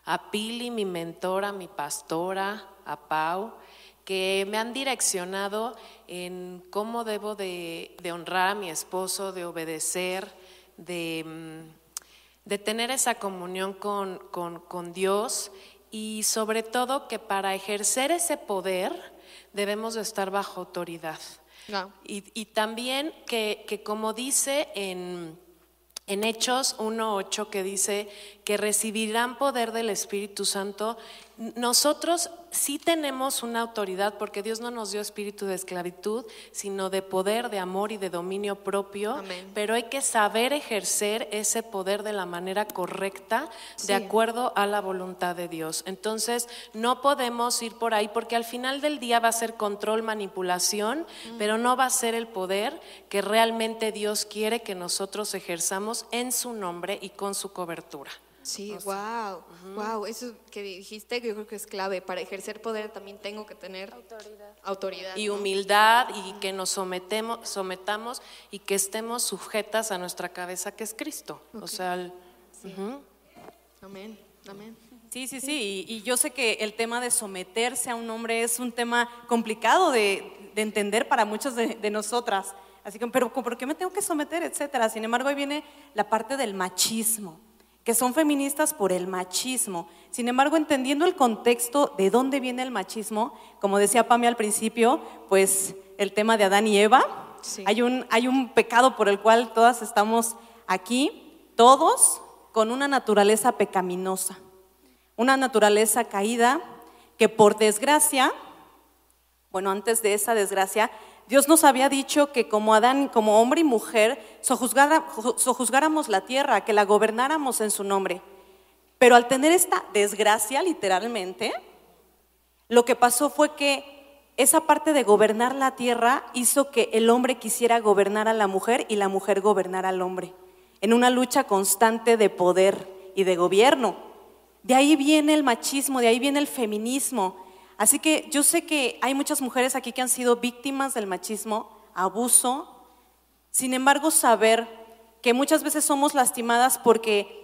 a Pili, mi mentora, mi pastora, a Pau, que me han direccionado en cómo debo de, de honrar a mi esposo, de obedecer, de, mm, de tener esa comunión con, con- con Dios y sobre todo que para ejercer ese poder debemos de estar bajo autoridad. Y, y también que, que como dice en, en Hechos 1.8, que dice que recibirán poder del Espíritu Santo, nosotros sí tenemos una autoridad porque Dios no nos dio espíritu de esclavitud, sino de poder, de amor y de dominio propio, Amén. pero hay que saber ejercer ese poder de la manera correcta, Sí. de acuerdo a la voluntad de Dios. Entonces, no podemos ir por ahí porque al final del día va a ser control, manipulación, pero no va a ser el poder que realmente Dios quiere que nosotros ejerzamos en su nombre y con su cobertura. Sí, wow, wow, eso que dijiste yo creo que es clave. Para ejercer poder también tengo que tener Autoridad. autoridad. Y ¿no? humildad y que nos sometemos, sometamos y que estemos sujetas a nuestra cabeza que es Cristo. O sea, el-. Amén, amén. Sí, sí, sí. Y, y yo sé que el tema de someterse a un hombre es un tema complicado de, de entender para muchos de, de nosotras. Así que, pero ¿por qué me tengo que someter? Etcétera. Sin embargo, ahí viene la parte del machismo, que son feministas por el machismo. Sin embargo, entendiendo el contexto de dónde viene el machismo, como decía Pami al principio, pues el tema de Adán y Eva, Sí. hay, un, hay un pecado por el cual todas estamos aquí, todos con una naturaleza pecaminosa una naturaleza caída que por desgracia, bueno, antes de esa desgracia, Dios nos había dicho que como Adán, como hombre y mujer, sojuzgáramos la tierra, que la gobernáramos en su nombre. Pero al tener esta desgracia, literalmente, lo que pasó fue que esa parte de gobernar la tierra hizo que el hombre quisiera gobernar a la mujer y la mujer gobernar al hombre. en una lucha constante de poder y de gobierno. De ahí viene el machismo, de ahí viene el feminismo. Así que yo sé que hay muchas mujeres aquí que han sido víctimas del machismo, abuso. Sin embargo, saber que muchas veces somos lastimadas porque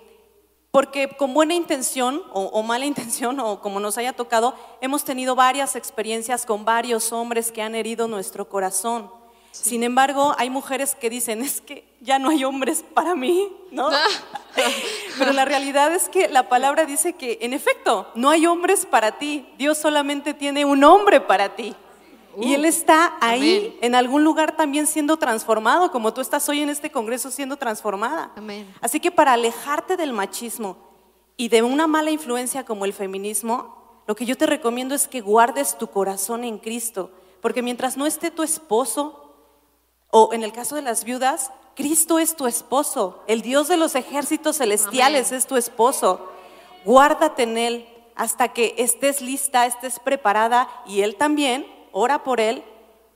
porque con buena intención o, mala (laughs) intención o como nos haya tocado, hemos tenido varias experiencias con varios hombres que han herido nuestro corazón. Sin embargo, hay mujeres que dicen, es que ya no hay hombres para mí, ¿no? (laughs) (laughs) Pero la realidad es que la palabra dice que, en efecto, no hay hombres para ti, Dios solamente tiene un hombre para ti. y Él está ahí, en algún lugar también siendo transformado, como tú estás hoy en este congreso siendo transformada. Así que para alejarte del machismo y de una mala influencia como el feminismo, lo que yo te recomiendo es que guardes tu corazón en Cristo, porque mientras no esté tu esposo, o en el caso de las viudas, Cristo es tu esposo, el Dios de los ejércitos celestiales es tu esposo. Guárdate en Él hasta que estés lista, estés preparada y Él también, ora por Él,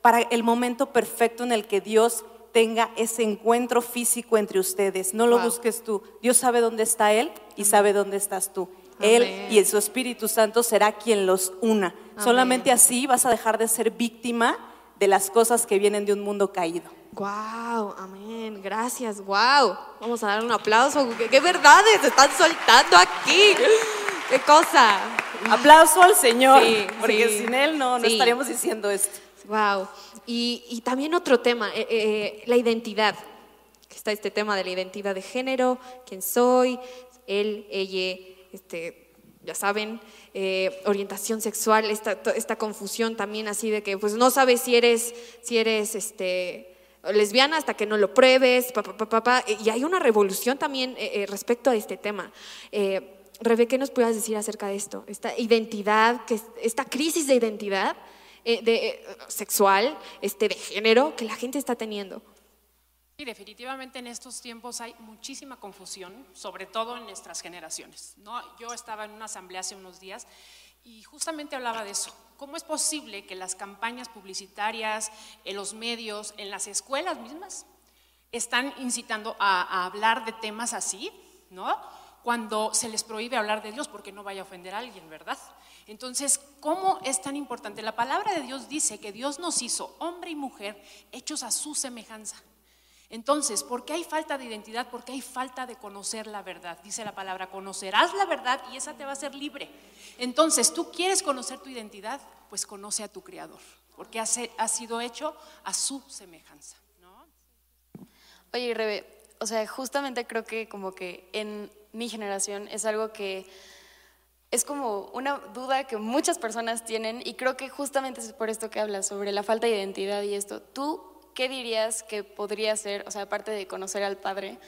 para el momento perfecto en el que Dios tenga ese encuentro físico entre ustedes. No lo busques tú. Dios sabe dónde está Él y sabe dónde estás tú. Él y su Espíritu Santo será quien los una. Solamente así vas a dejar de ser víctima de las cosas que vienen de un mundo caído. Wow, amén, gracias, wow. Vamos a dar un aplauso. ¿Qué, verdades están soltando aquí? ¿Qué cosa? Aplauso al Señor, porque sin Él no, no estaríamos diciendo esto. Wow. Y, también otro tema, eh, eh, la identidad. Está este tema de la identidad de género, quién soy, él, ella, este, ya saben, eh, orientación sexual, esta, esta, confusión también así de que pues no sabes si eres, si eres este, lesbiana hasta que no lo pruebes, y hay una revolución también eh, eh, respecto a este tema. Rebe, ¿qué nos puedas decir acerca de esto? Esta identidad, que, esta crisis de identidad de, sexual, este, de género que la gente está teniendo. Sí, definitivamente en estos tiempos hay muchísima confusión, sobre todo en nuestras generaciones. ¿no? Yo estaba en una asamblea hace unos días y justamente hablaba de eso. ¿Cómo es posible que las campañas publicitarias, en los medios, en las escuelas mismas, están incitando a, hablar de temas así, ¿no? Cuando se les prohíbe hablar de Dios porque no vaya a ofender a alguien, ¿verdad? Entonces, ¿cómo es tan importante? La palabra de Dios dice que Dios nos hizo hombre y mujer hechos a su semejanza. Entonces, ¿por qué hay falta de identidad? Porque hay falta de conocer la verdad. Dice la palabra, conocerás la verdad y esa te va a hacer libre. Entonces, ¿tú quieres conocer tu identidad? Pues conoce a tu Creador, porque ha, sido hecho a su semejanza. Oye, Rebe, o sea, justamente creo que como que en mi generación es algo que es como una duda que muchas personas tienen y creo que justamente es por esto que hablas, sobre la falta de identidad y esto. ¿Tú ¿qué dirías que podría ser, o sea, aparte de conocer al Padre,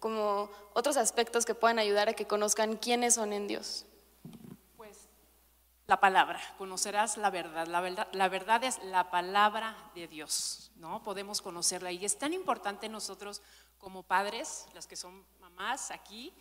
como otros aspectos que puedan ayudar a que conozcan quiénes son en Dios? Pues la palabra, conocerás la verdad. La verdad, la verdad es la palabra de Dios, ¿no? Podemos conocerla y es tan importante nosotros como padres, las que son mamás aquí,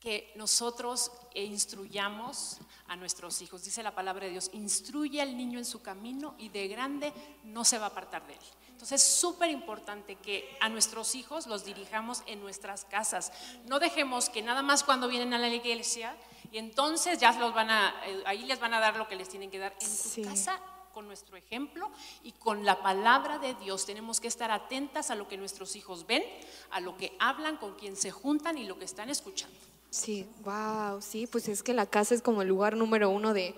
que nosotros instruyamos a nuestros hijos. Dice la palabra de Dios, instruye al niño en su camino y de grande no se va a apartar de él. Entonces es súper importante que a nuestros hijos los dirijamos en nuestras casas. No dejemos que nada más cuando vienen a la iglesia y entonces ya los van a, eh, ahí les van a dar lo que les tienen que dar. En tu casa con nuestro ejemplo y con la palabra de Dios. Tenemos que estar atentas a lo que nuestros hijos ven, a lo que hablan, con quien se juntan y lo que están escuchando. Sí, wow, sí, pues es que la casa es como el lugar número uno de,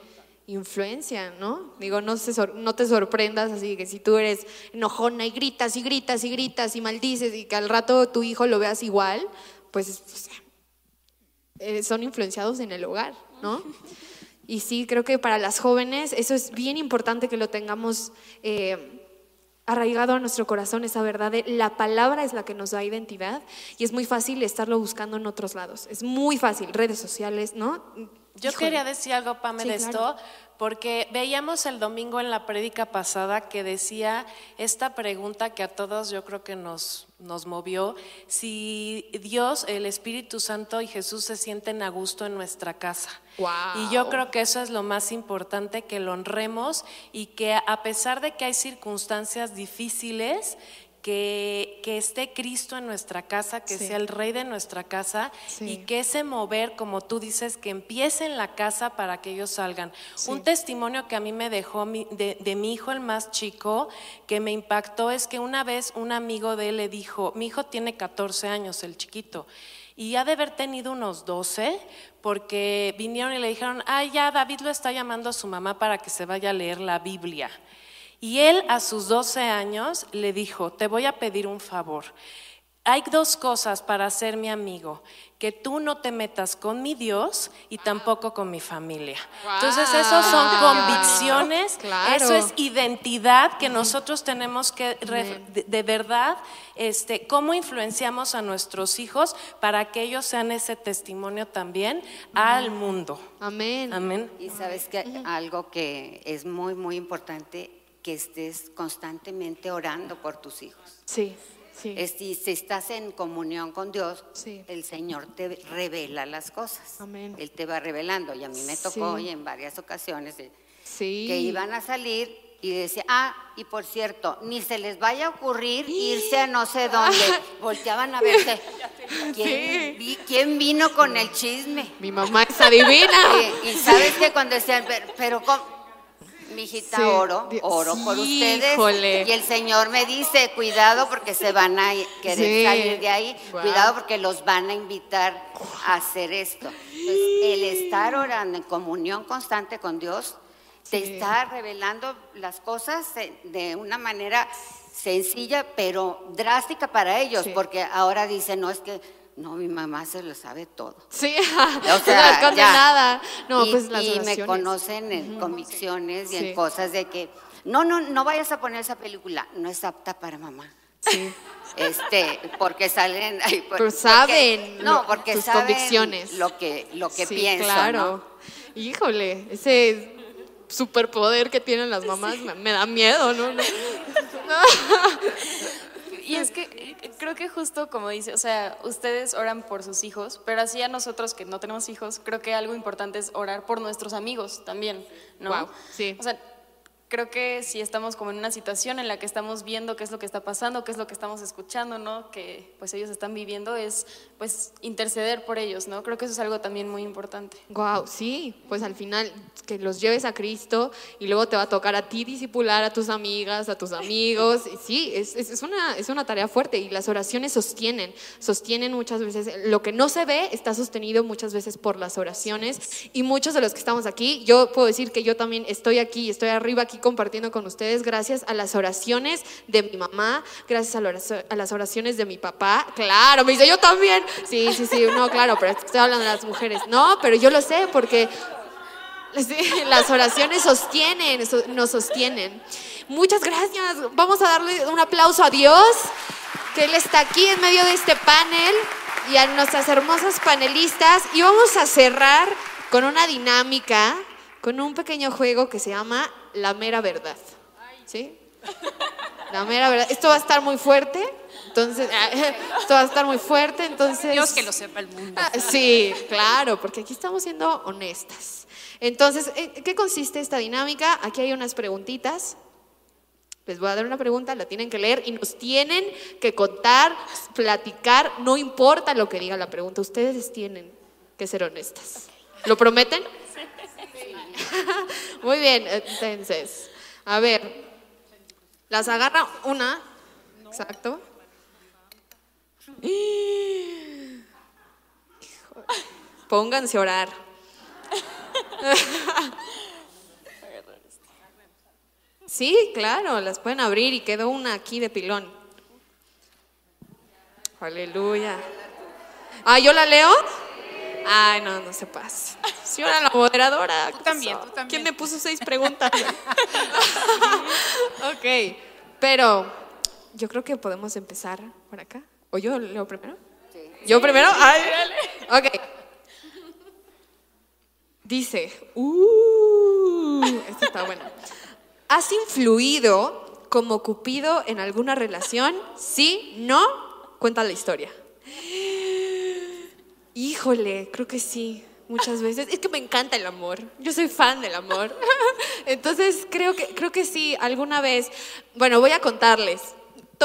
influencia, ¿no? Digo, no, no te sorprendas así que si tú eres enojona y gritas y gritas y gritas y maldices y que al rato tu hijo lo veas igual, pues eh, son influenciados en el hogar, ¿no? Y sí, creo que para las jóvenes eso es bien importante que lo tengamos eh, arraigado a nuestro corazón, esa verdad de la palabra es la que nos da identidad y es muy fácil estarlo buscando en otros lados. Es muy fácil, redes sociales, ¿no? Yo quería decir algo, Pame, de esto, porque veíamos el domingo en la prédica pasada que decía esta pregunta que a todos yo creo que nos, nos movió, si Dios, el Espíritu Santo y Jesús se sienten a gusto en nuestra casa. Y yo creo que eso es lo más importante, que lo honremos y que a pesar de que hay circunstancias difíciles, que, que esté Cristo en nuestra casa, que Sí. sea el rey de nuestra casa Sí. y que ese mover, como tú dices, que empiece en la casa para que ellos salgan. Un testimonio que a mí me dejó mi- de, de mi hijo el más chico, que me impactó, es que una vez un amigo de él le dijo, mi hijo tiene 14 años, el chiquito, y ha de haber tenido unos 12, porque vinieron y le dijeron, ay, ya David lo está llamando a su mamá para que se vaya a leer la Biblia. Y él a sus 12 años le dijo, te voy a pedir un favor. Hay dos cosas para ser mi amigo, que tú no te metas con mi Dios y tampoco con mi familia. Entonces, esos son convicciones, Claro. eso es identidad que nosotros tenemos que, re- de, de verdad, este, cómo influenciamos a nuestros hijos para que ellos sean ese testimonio también al mundo. Amén. Amén. Y sabes que algo que es muy, muy importante, que estés constantemente orando por tus hijos. Sí, sí. Es, si, si estás en comunión con Dios, Sí. el Señor te revela las cosas. Amén. Él te va revelando. Y a mí me tocó Sí. y en varias ocasiones sí. que iban a salir y decía, ah, y por cierto, ni se les vaya a ocurrir irse a no sé dónde. (laughs) Volteaban a verse. ¿Quién, vi- quién vino con el chisme? Mi mamá es adivina. Sí, y sabes que cuando decían, pero, pero. Mi hijita, Sí, oro, oro por ustedes. Híjole. Y el Señor me dice, cuidado porque se van a querer Sí. salir de ahí. Cuidado porque los van a invitar a hacer esto. Entonces, el estar orando en comunión constante con Dios te Sí. está revelando las cosas de una manera sencilla, pero drástica para ellos, Sí. porque ahora dicen, no, es que, no, mi mamá se lo sabe todo. Sí, (laughs) O no sea, esconde ya. nada. No, y, pues las y me conocen en convicciones y Sí. en cosas de que no, no, no vayas a poner esa película, no es apta para mamá. Sí. Este, porque salen, ay, por- Pero porque- saben no, lo- porque tus saben convicciones. lo que, lo que Sí, pienso, claro. ¿no? Híjole, ese superpoder que tienen las mamás me, me da miedo, ¿no? (laughs) No. (laughs) Y es que eh, creo que justo como dice, o sea, ustedes oran por sus hijos, pero así a nosotros que no tenemos hijos, creo que algo importante es orar por nuestros amigos también, ¿no? Guau, sí. O sea, creo que si estamos como en una situación en la que estamos viendo qué es lo que está pasando, qué es lo que estamos escuchando, ¿no? Que pues ellos están viviendo, es pues interceder por ellos, ¿no? Creo que eso es algo también muy importante. Wow, sí, pues al final que los lleves a Cristo y luego te va a tocar a ti disipular a tus amigas, a tus amigos. Sí, es, es una, es una tarea fuerte y las oraciones sostienen, sostienen muchas veces. Lo que no se ve está sostenido muchas veces por las oraciones y muchos de los que estamos aquí, yo puedo decir que yo también estoy aquí, estoy arriba aquí compartiendo con ustedes gracias a las oraciones de mi mamá, gracias a, las oraciones de mi papá. Claro, me dice yo también. Sí, sí, sí, no, claro, pero estoy hablando de las mujeres. No, pero yo lo sé porque (laughs) las oraciones sostienen, so- nos sostienen. Muchas gracias. Vamos a darle un aplauso a Dios, que Él está aquí en medio de este panel y a nuestras hermosas panelistas. Y vamos a cerrar con una dinámica, con un pequeño juego que se llama La mera verdad. ¿Sí? La mera verdad. Esto va a estar muy fuerte. Entonces, (laughs) esto va a estar muy fuerte. Entonces. Dios que lo sepa el mundo. Ah, Sí, claro, porque aquí estamos siendo honestas. Entonces, ¿en qué consiste esta dinámica? Aquí hay unas preguntitas. Les voy a dar una pregunta, la tienen que leer y nos tienen que contar, platicar, no importa lo que diga la pregunta, ustedes tienen que ser honestas. ¿Lo prometen? (laughs) Muy bien, entonces, a ver, las agarra una, exacto. (gasps) Pónganse a orar. (laughs) Sí, claro, las pueden abrir y quedó una aquí de pilón. Aleluya. Ah, ¿yo la leo? Ay, no, no se yo era la moderadora. Tú ¿qué también, tú también. ¿Quién me puso seis preguntas? (laughs) ok, pero yo creo que podemos empezar por acá. ¿O yo leo primero? ¿Yo primero? Ay, ok. Dice, uh, esta está buena. ¿Has influido como Cupido en alguna relación? Sí, no, cuenta la historia. Híjole, creo que sí, muchas veces. Es que me encanta el amor. Yo soy fan del amor. (laughs) Entonces creo que creo que sí, alguna vez. Bueno, voy a contarles.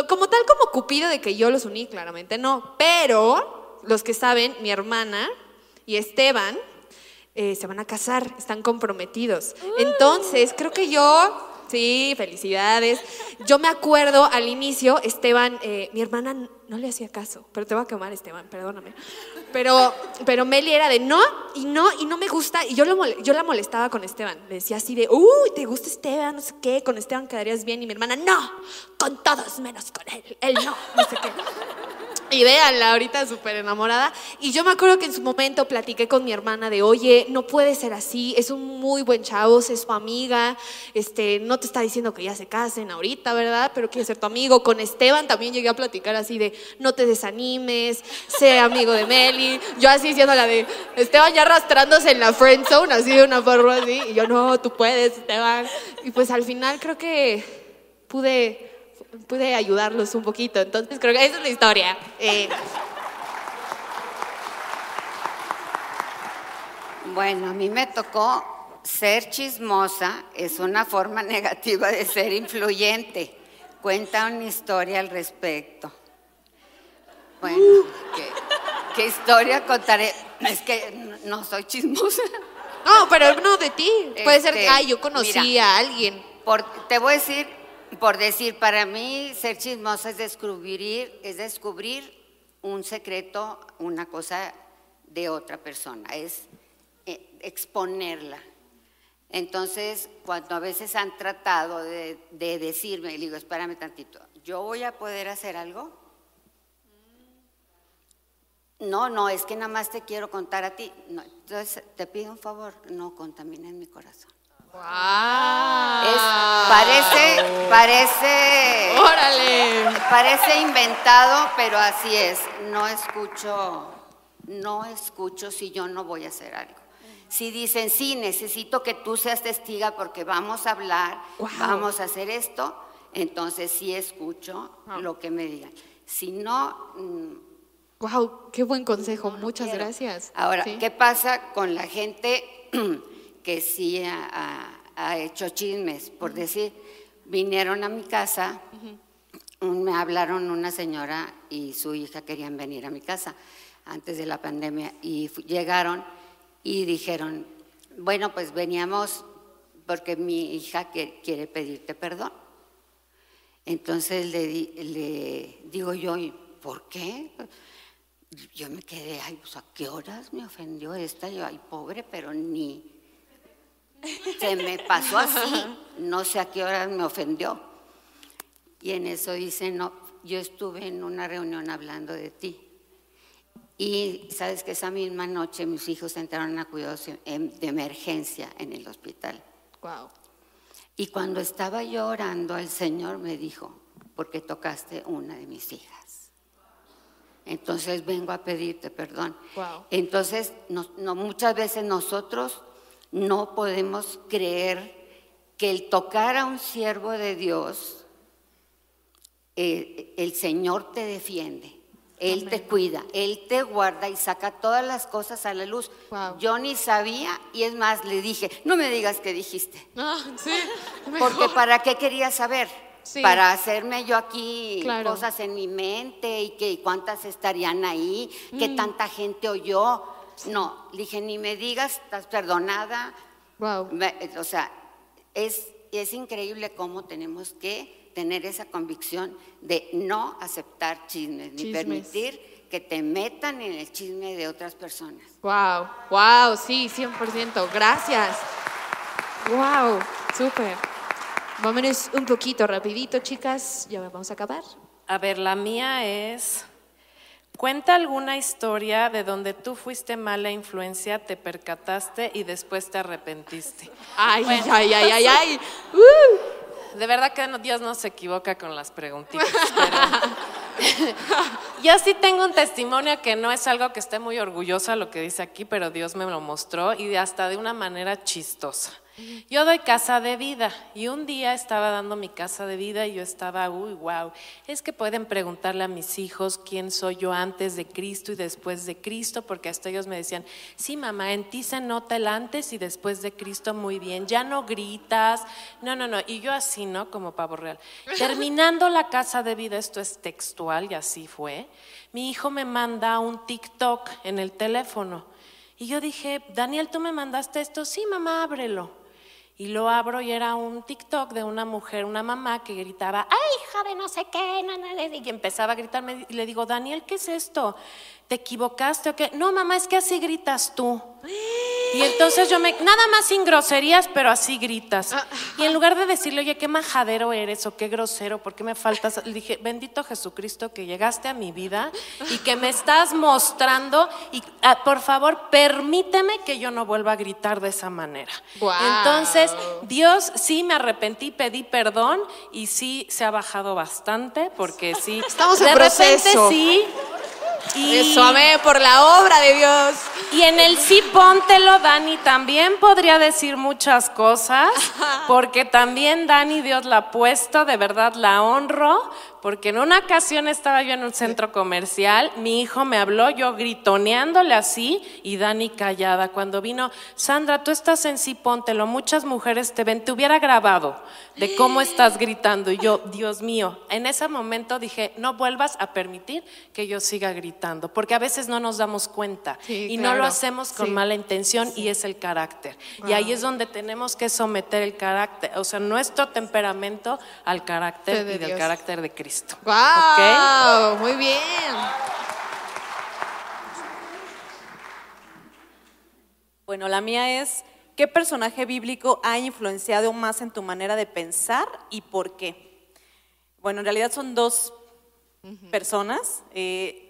como tal como Cupido de que yo los uní, claramente no. Pero los que saben, mi hermana y Esteban eh, se van a casar, están comprometidos. Entonces, creo que yo, sí, felicidades. Yo me acuerdo al inicio, Esteban, eh, mi hermana no le hacía caso, pero te voy a quemar, Esteban, perdóname. Pero, pero Meli era de no, y no, y no me gusta. Y yo, lo la molestaba con Esteban. Le decía así de, uy, ¿te gusta Esteban? No sé qué, con Esteban quedarías bien. Y mi hermana, no, con todos menos con él. Él no, no sé qué. Y véanla, ahorita súper enamorada. Y yo me acuerdo que en su momento platiqué con mi hermana de, oye, no puede ser así, es un muy buen chavo, es su amiga, este, no te está diciendo que ya se casen ahorita, ¿verdad? Pero quiere ser tu amigo. Con Esteban también llegué a platicar así de, no te desanimes, sé amigo de Meli. Yo así siendo la de, Esteban ya arrastrándose en la friend zone, así de una forma así. Y yo, no, tú puedes, Esteban. Y pues al final creo que pude pude ayudarlos un poquito. Entonces creo que esa es la historia. Eh, Bueno, a mí me tocó ser chismosa, es una forma (laughs) negativa de ser influyente. Cuenta una historia al respecto. Bueno, ¿qué, qué historia contaré? Es que no soy chismosa. no, pero no de ti. Puede ser que, Este, ay, yo conocí mira. a alguien. Por- te voy a decir, por decir, para mí ser chismosa es descubrir, es descubrir un secreto, una cosa de otra persona, es eh, exponerla. Entonces, cuando a veces han tratado de, de decirme, le digo, espérame tantito, ¿yo voy a poder hacer algo? No, no, es que nada más te quiero contar a ti. Entonces, te pido un favor, no contamines mi corazón. Es, parece, parece, Órale. parece inventado, pero así es. No escucho, no escucho si yo no voy a hacer algo. Si dicen, sí, necesito que tú seas testiga porque vamos a hablar, vamos a hacer esto, entonces sí escucho lo que me digan. Si no, mm, Wow, qué buen consejo. Muchas gracias. Ahora, Sí. ¿qué pasa con la gente (clears throat) que sí ha, hecho chismes? Por decir, vinieron a mi casa, me hablaron una señora y su hija querían venir a mi casa antes de la pandemia y llegaron y dijeron, bueno, pues veníamos porque mi hija que- quiere pedirte perdón. Entonces le, di- le digo yo, ¿y por qué? Yo me quedé, ay, pues a qué horas me ofendió esta, yo, ay, pobre, pero ni se me pasó así, no sé a qué horas me ofendió. Y en eso dice, no, yo estuve en una reunión hablando de ti. Y sabes que esa misma noche mis hijos entraron a cuidados em- de emergencia en el hospital. Wow. Y cuando estaba yo orando, el Señor me dijo, porque tocaste una de mis hijas. Entonces vengo a pedirte perdón. Wow. Entonces, no- no, muchas veces nosotros no podemos creer que el tocar a un siervo de Dios, eh, el Señor te defiende. Él te cuida, Él te guarda y saca todas las cosas a la luz. Wow. Yo ni sabía y es más, le dije, no me digas qué dijiste. (laughs) Ah, sí. Porque para qué quería saber? Sí. Para hacerme yo aquí Claro. cosas en mi mente y que y cuántas estarían ahí, Mm. que tanta gente oyó. No, dije, ni me digas, estás perdonada. Wow. Me- O sea, es, es increíble cómo tenemos que tener esa convicción de no aceptar chismes, ni permitir que te metan en el chisme de otras personas. Wow, wow, sí, 100%. Gracias. Wow, súper. Vámonos un poquito rapidito, chicas. Ya vamos a acabar. A ver, la mía es, cuenta alguna historia de donde tú fuiste mala influencia, te percataste y después te arrepentiste. Ay, Bueno. ay, ay, ay, ay. Uh. De verdad que Dios no se equivoca con las preguntitas, pero (laughs) yo sí tengo un testimonio que no es algo que esté muy orgullosa lo que dice aquí, pero Dios me lo mostró y hasta de una manera chistosa. Yo doy casa de vida y un día estaba dando mi casa de vida y yo estaba, uy, wow, es que pueden preguntarle a mis hijos quién soy yo antes de Cristo y después de Cristo, porque hasta ellos me decían, sí, mamá, en ti se nota el antes y después de Cristo muy bien, ya no gritas, no, no, no, y yo así, ¿no? Como pavo real. (laughs) Terminando la casa de vida, esto es textual y así fue, mi hijo me manda un TikTok en el teléfono. Y yo dije, Daniel, tú me mandaste esto, sí, mamá, ábrelo. Y lo abro y era un TikTok de una mujer, una mamá que gritaba, ¡ay, hija de no sé qué! y empezaba a gritarme y le digo, Daniel, ¿qué es esto? ¿Te equivocaste o qué? No, mamá, es que así gritas tú. Y entonces yo me, nada más sin groserías, pero así gritas. Y en lugar de decirle, oye, qué majadero eres o qué grosero, ¿por qué me faltas? Le dije, bendito Jesucristo que llegaste a mi vida y que me estás mostrando y ah, por favor permíteme que yo no vuelva a gritar de esa manera. Entonces, Dios sí me arrepentí, pedí perdón y sí se ha bajado bastante porque sí. Estamos en de proceso. repente sí. Y, Eso, amén, por la obra de Dios. y en el sí póntelo, Dani también podría decir muchas cosas, (laughs) porque también Dani Dios la ha puesto, de verdad la honro, porque en una ocasión estaba yo en un centro comercial, mi hijo me habló, yo gritoneándole así y Dani callada. Cuando vino, Sandra, tú estás en sí, póntelo, muchas mujeres te ven, te hubiera grabado de cómo estás gritando. Y yo, Dios mío, en ese momento dije, no vuelvas a permitir que yo siga gritando, porque a veces no nos damos cuenta Sí, y no lo hacemos con Sí. mala intención y es el carácter. Y ahí es donde tenemos que someter el carácter, o sea, nuestro temperamento al carácter De y del Dios. carácter de Cristo. ¡Wow! Muy bien. Bueno, la mía es, ¿qué personaje bíblico ha influenciado más en tu manera de pensar y por qué? Bueno, en realidad son dos personas. Eh,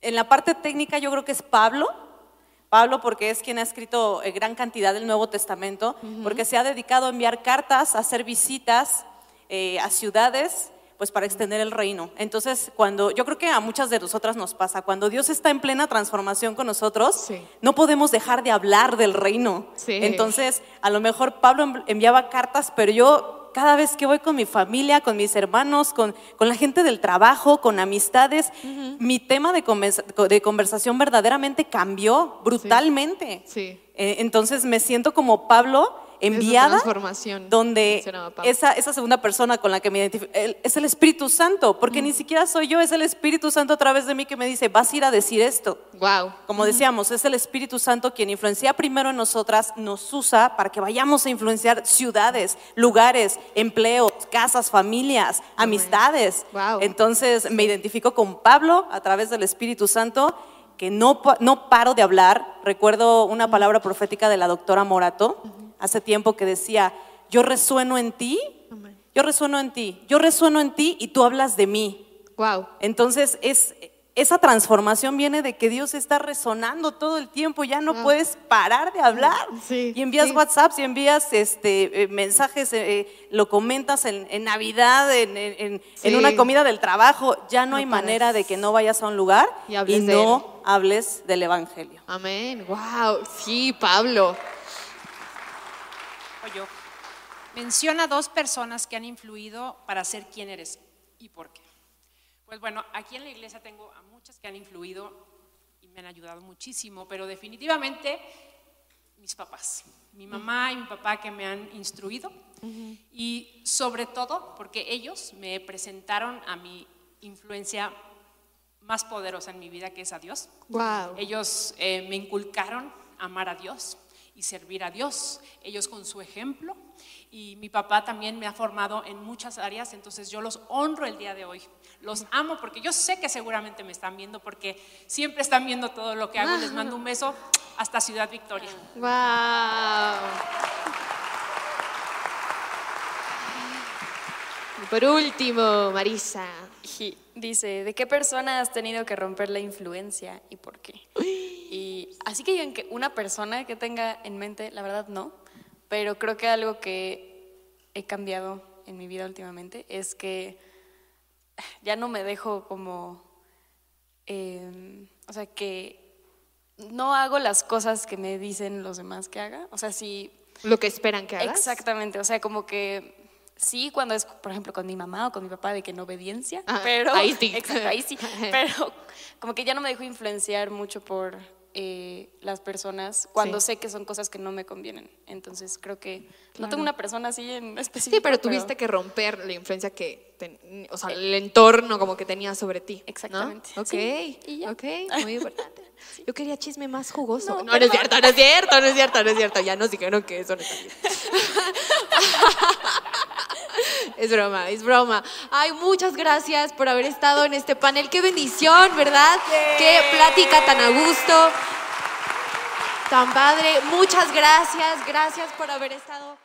en la parte técnica yo creo que es Pablo. Pablo porque es quien ha escrito eh, gran cantidad del Nuevo Testamento, porque se ha dedicado a enviar cartas, a hacer visitas eh, a ciudades, pues para extender el reino. Entonces, cuando yo creo que a muchas de nosotras nos pasa, cuando Dios está en plena transformación con nosotros, Sí. no podemos dejar de hablar del reino. Sí. Entonces, a lo mejor Pablo env- enviaba cartas, pero yo cada vez que voy con mi familia, con mis hermanos, con, con la gente del trabajo, con amistades, mi tema de, conversa- de conversación verdaderamente cambió brutalmente. Sí. Eh, entonces me siento como Pablo enviada, donde esa, esa segunda persona con la que me identifico es el Espíritu Santo, porque ni siquiera soy yo, es el Espíritu Santo a través de mí que me dice, vas a ir a decir esto. Wow. Como decíamos, es el Espíritu Santo quien influencia primero en nosotras, nos usa para que vayamos a influenciar ciudades, lugares, empleos, casas, familias, amistades. Wow. Entonces me identifico con Pablo a través del Espíritu Santo, que no, no paro de hablar. Recuerdo una palabra profética de la doctora Morato hace tiempo que decía, yo resueno en ti, yo resueno en ti, yo resueno en ti y tú hablas de mí. Wow. Entonces, es, esa transformación viene de que Dios está resonando todo el tiempo, ya no puedes parar de hablar. Sí, y envías sí. WhatsApps y envías este, eh, mensajes, eh, eh, lo comentas en, en Navidad, en, una comida del trabajo. Ya no, No hay manera de que no vayas a un lugar Y de no hables del Evangelio. Amén. Wow. Sí, Pablo. O yo. Menciona dos personas que han influido para ser quien eres y por qué. Pues bueno, aquí en la iglesia tengo a muchas que han influido y me han ayudado muchísimo, pero definitivamente mis papás, mi mamá y mi papá que me han instruido y sobre todo porque ellos me presentaron a mi influencia más poderosa en mi vida que es a Dios. Wow. Ellos eh, me inculcaron amar a Dios y servir a Dios, ellos con su ejemplo. Y mi papá también me ha formado en muchas áreas, entonces yo los honro el día de hoy. Los amo porque yo sé que seguramente me están viendo porque siempre están viendo todo lo que hago. Les mando un beso hasta Ciudad Victoria. Wow. Y por último, Marisa. Dice, ¿de qué persona has tenido que romper la influencia y por qué? Y así que digan que una persona que tenga en mente, la verdad no, pero creo que algo que he cambiado en mi vida últimamente es que ya no me dejo como, eh, o sea, que no hago las cosas que me dicen los demás que haga. O sea, si Lo que esperan que hagas. Exactamente, o sea, como que sí, cuando es, por ejemplo, con mi mamá o con mi papá, de que en obediencia, Ah, pero... ahí sí. (laughs) Exacto, ahí sí, (laughs) pero como que ya no me dejo influenciar mucho por eh, las personas cuando Sí. sé que son cosas que no me convienen. Entonces creo que no tengo una persona así en (laughs) específico. Sí, pero tuviste que romper la influencia que, ten- o sea, el entorno como que tenía sobre ti. ¿no? Exactamente. Ok, Sí, y ya. ok, (laughs) muy importante. Yo quería chisme más jugoso. No, No, no, es cierto, no es cierto, no es cierto, no es cierto. Ya nos dijeron que eso no está bien. (laughs) (laughs) Es broma, es broma. Ay, muchas gracias por haber estado en este panel. Qué bendición, ¿verdad? Qué plática tan a gusto, tan padre. Muchas gracias, gracias por haber estado.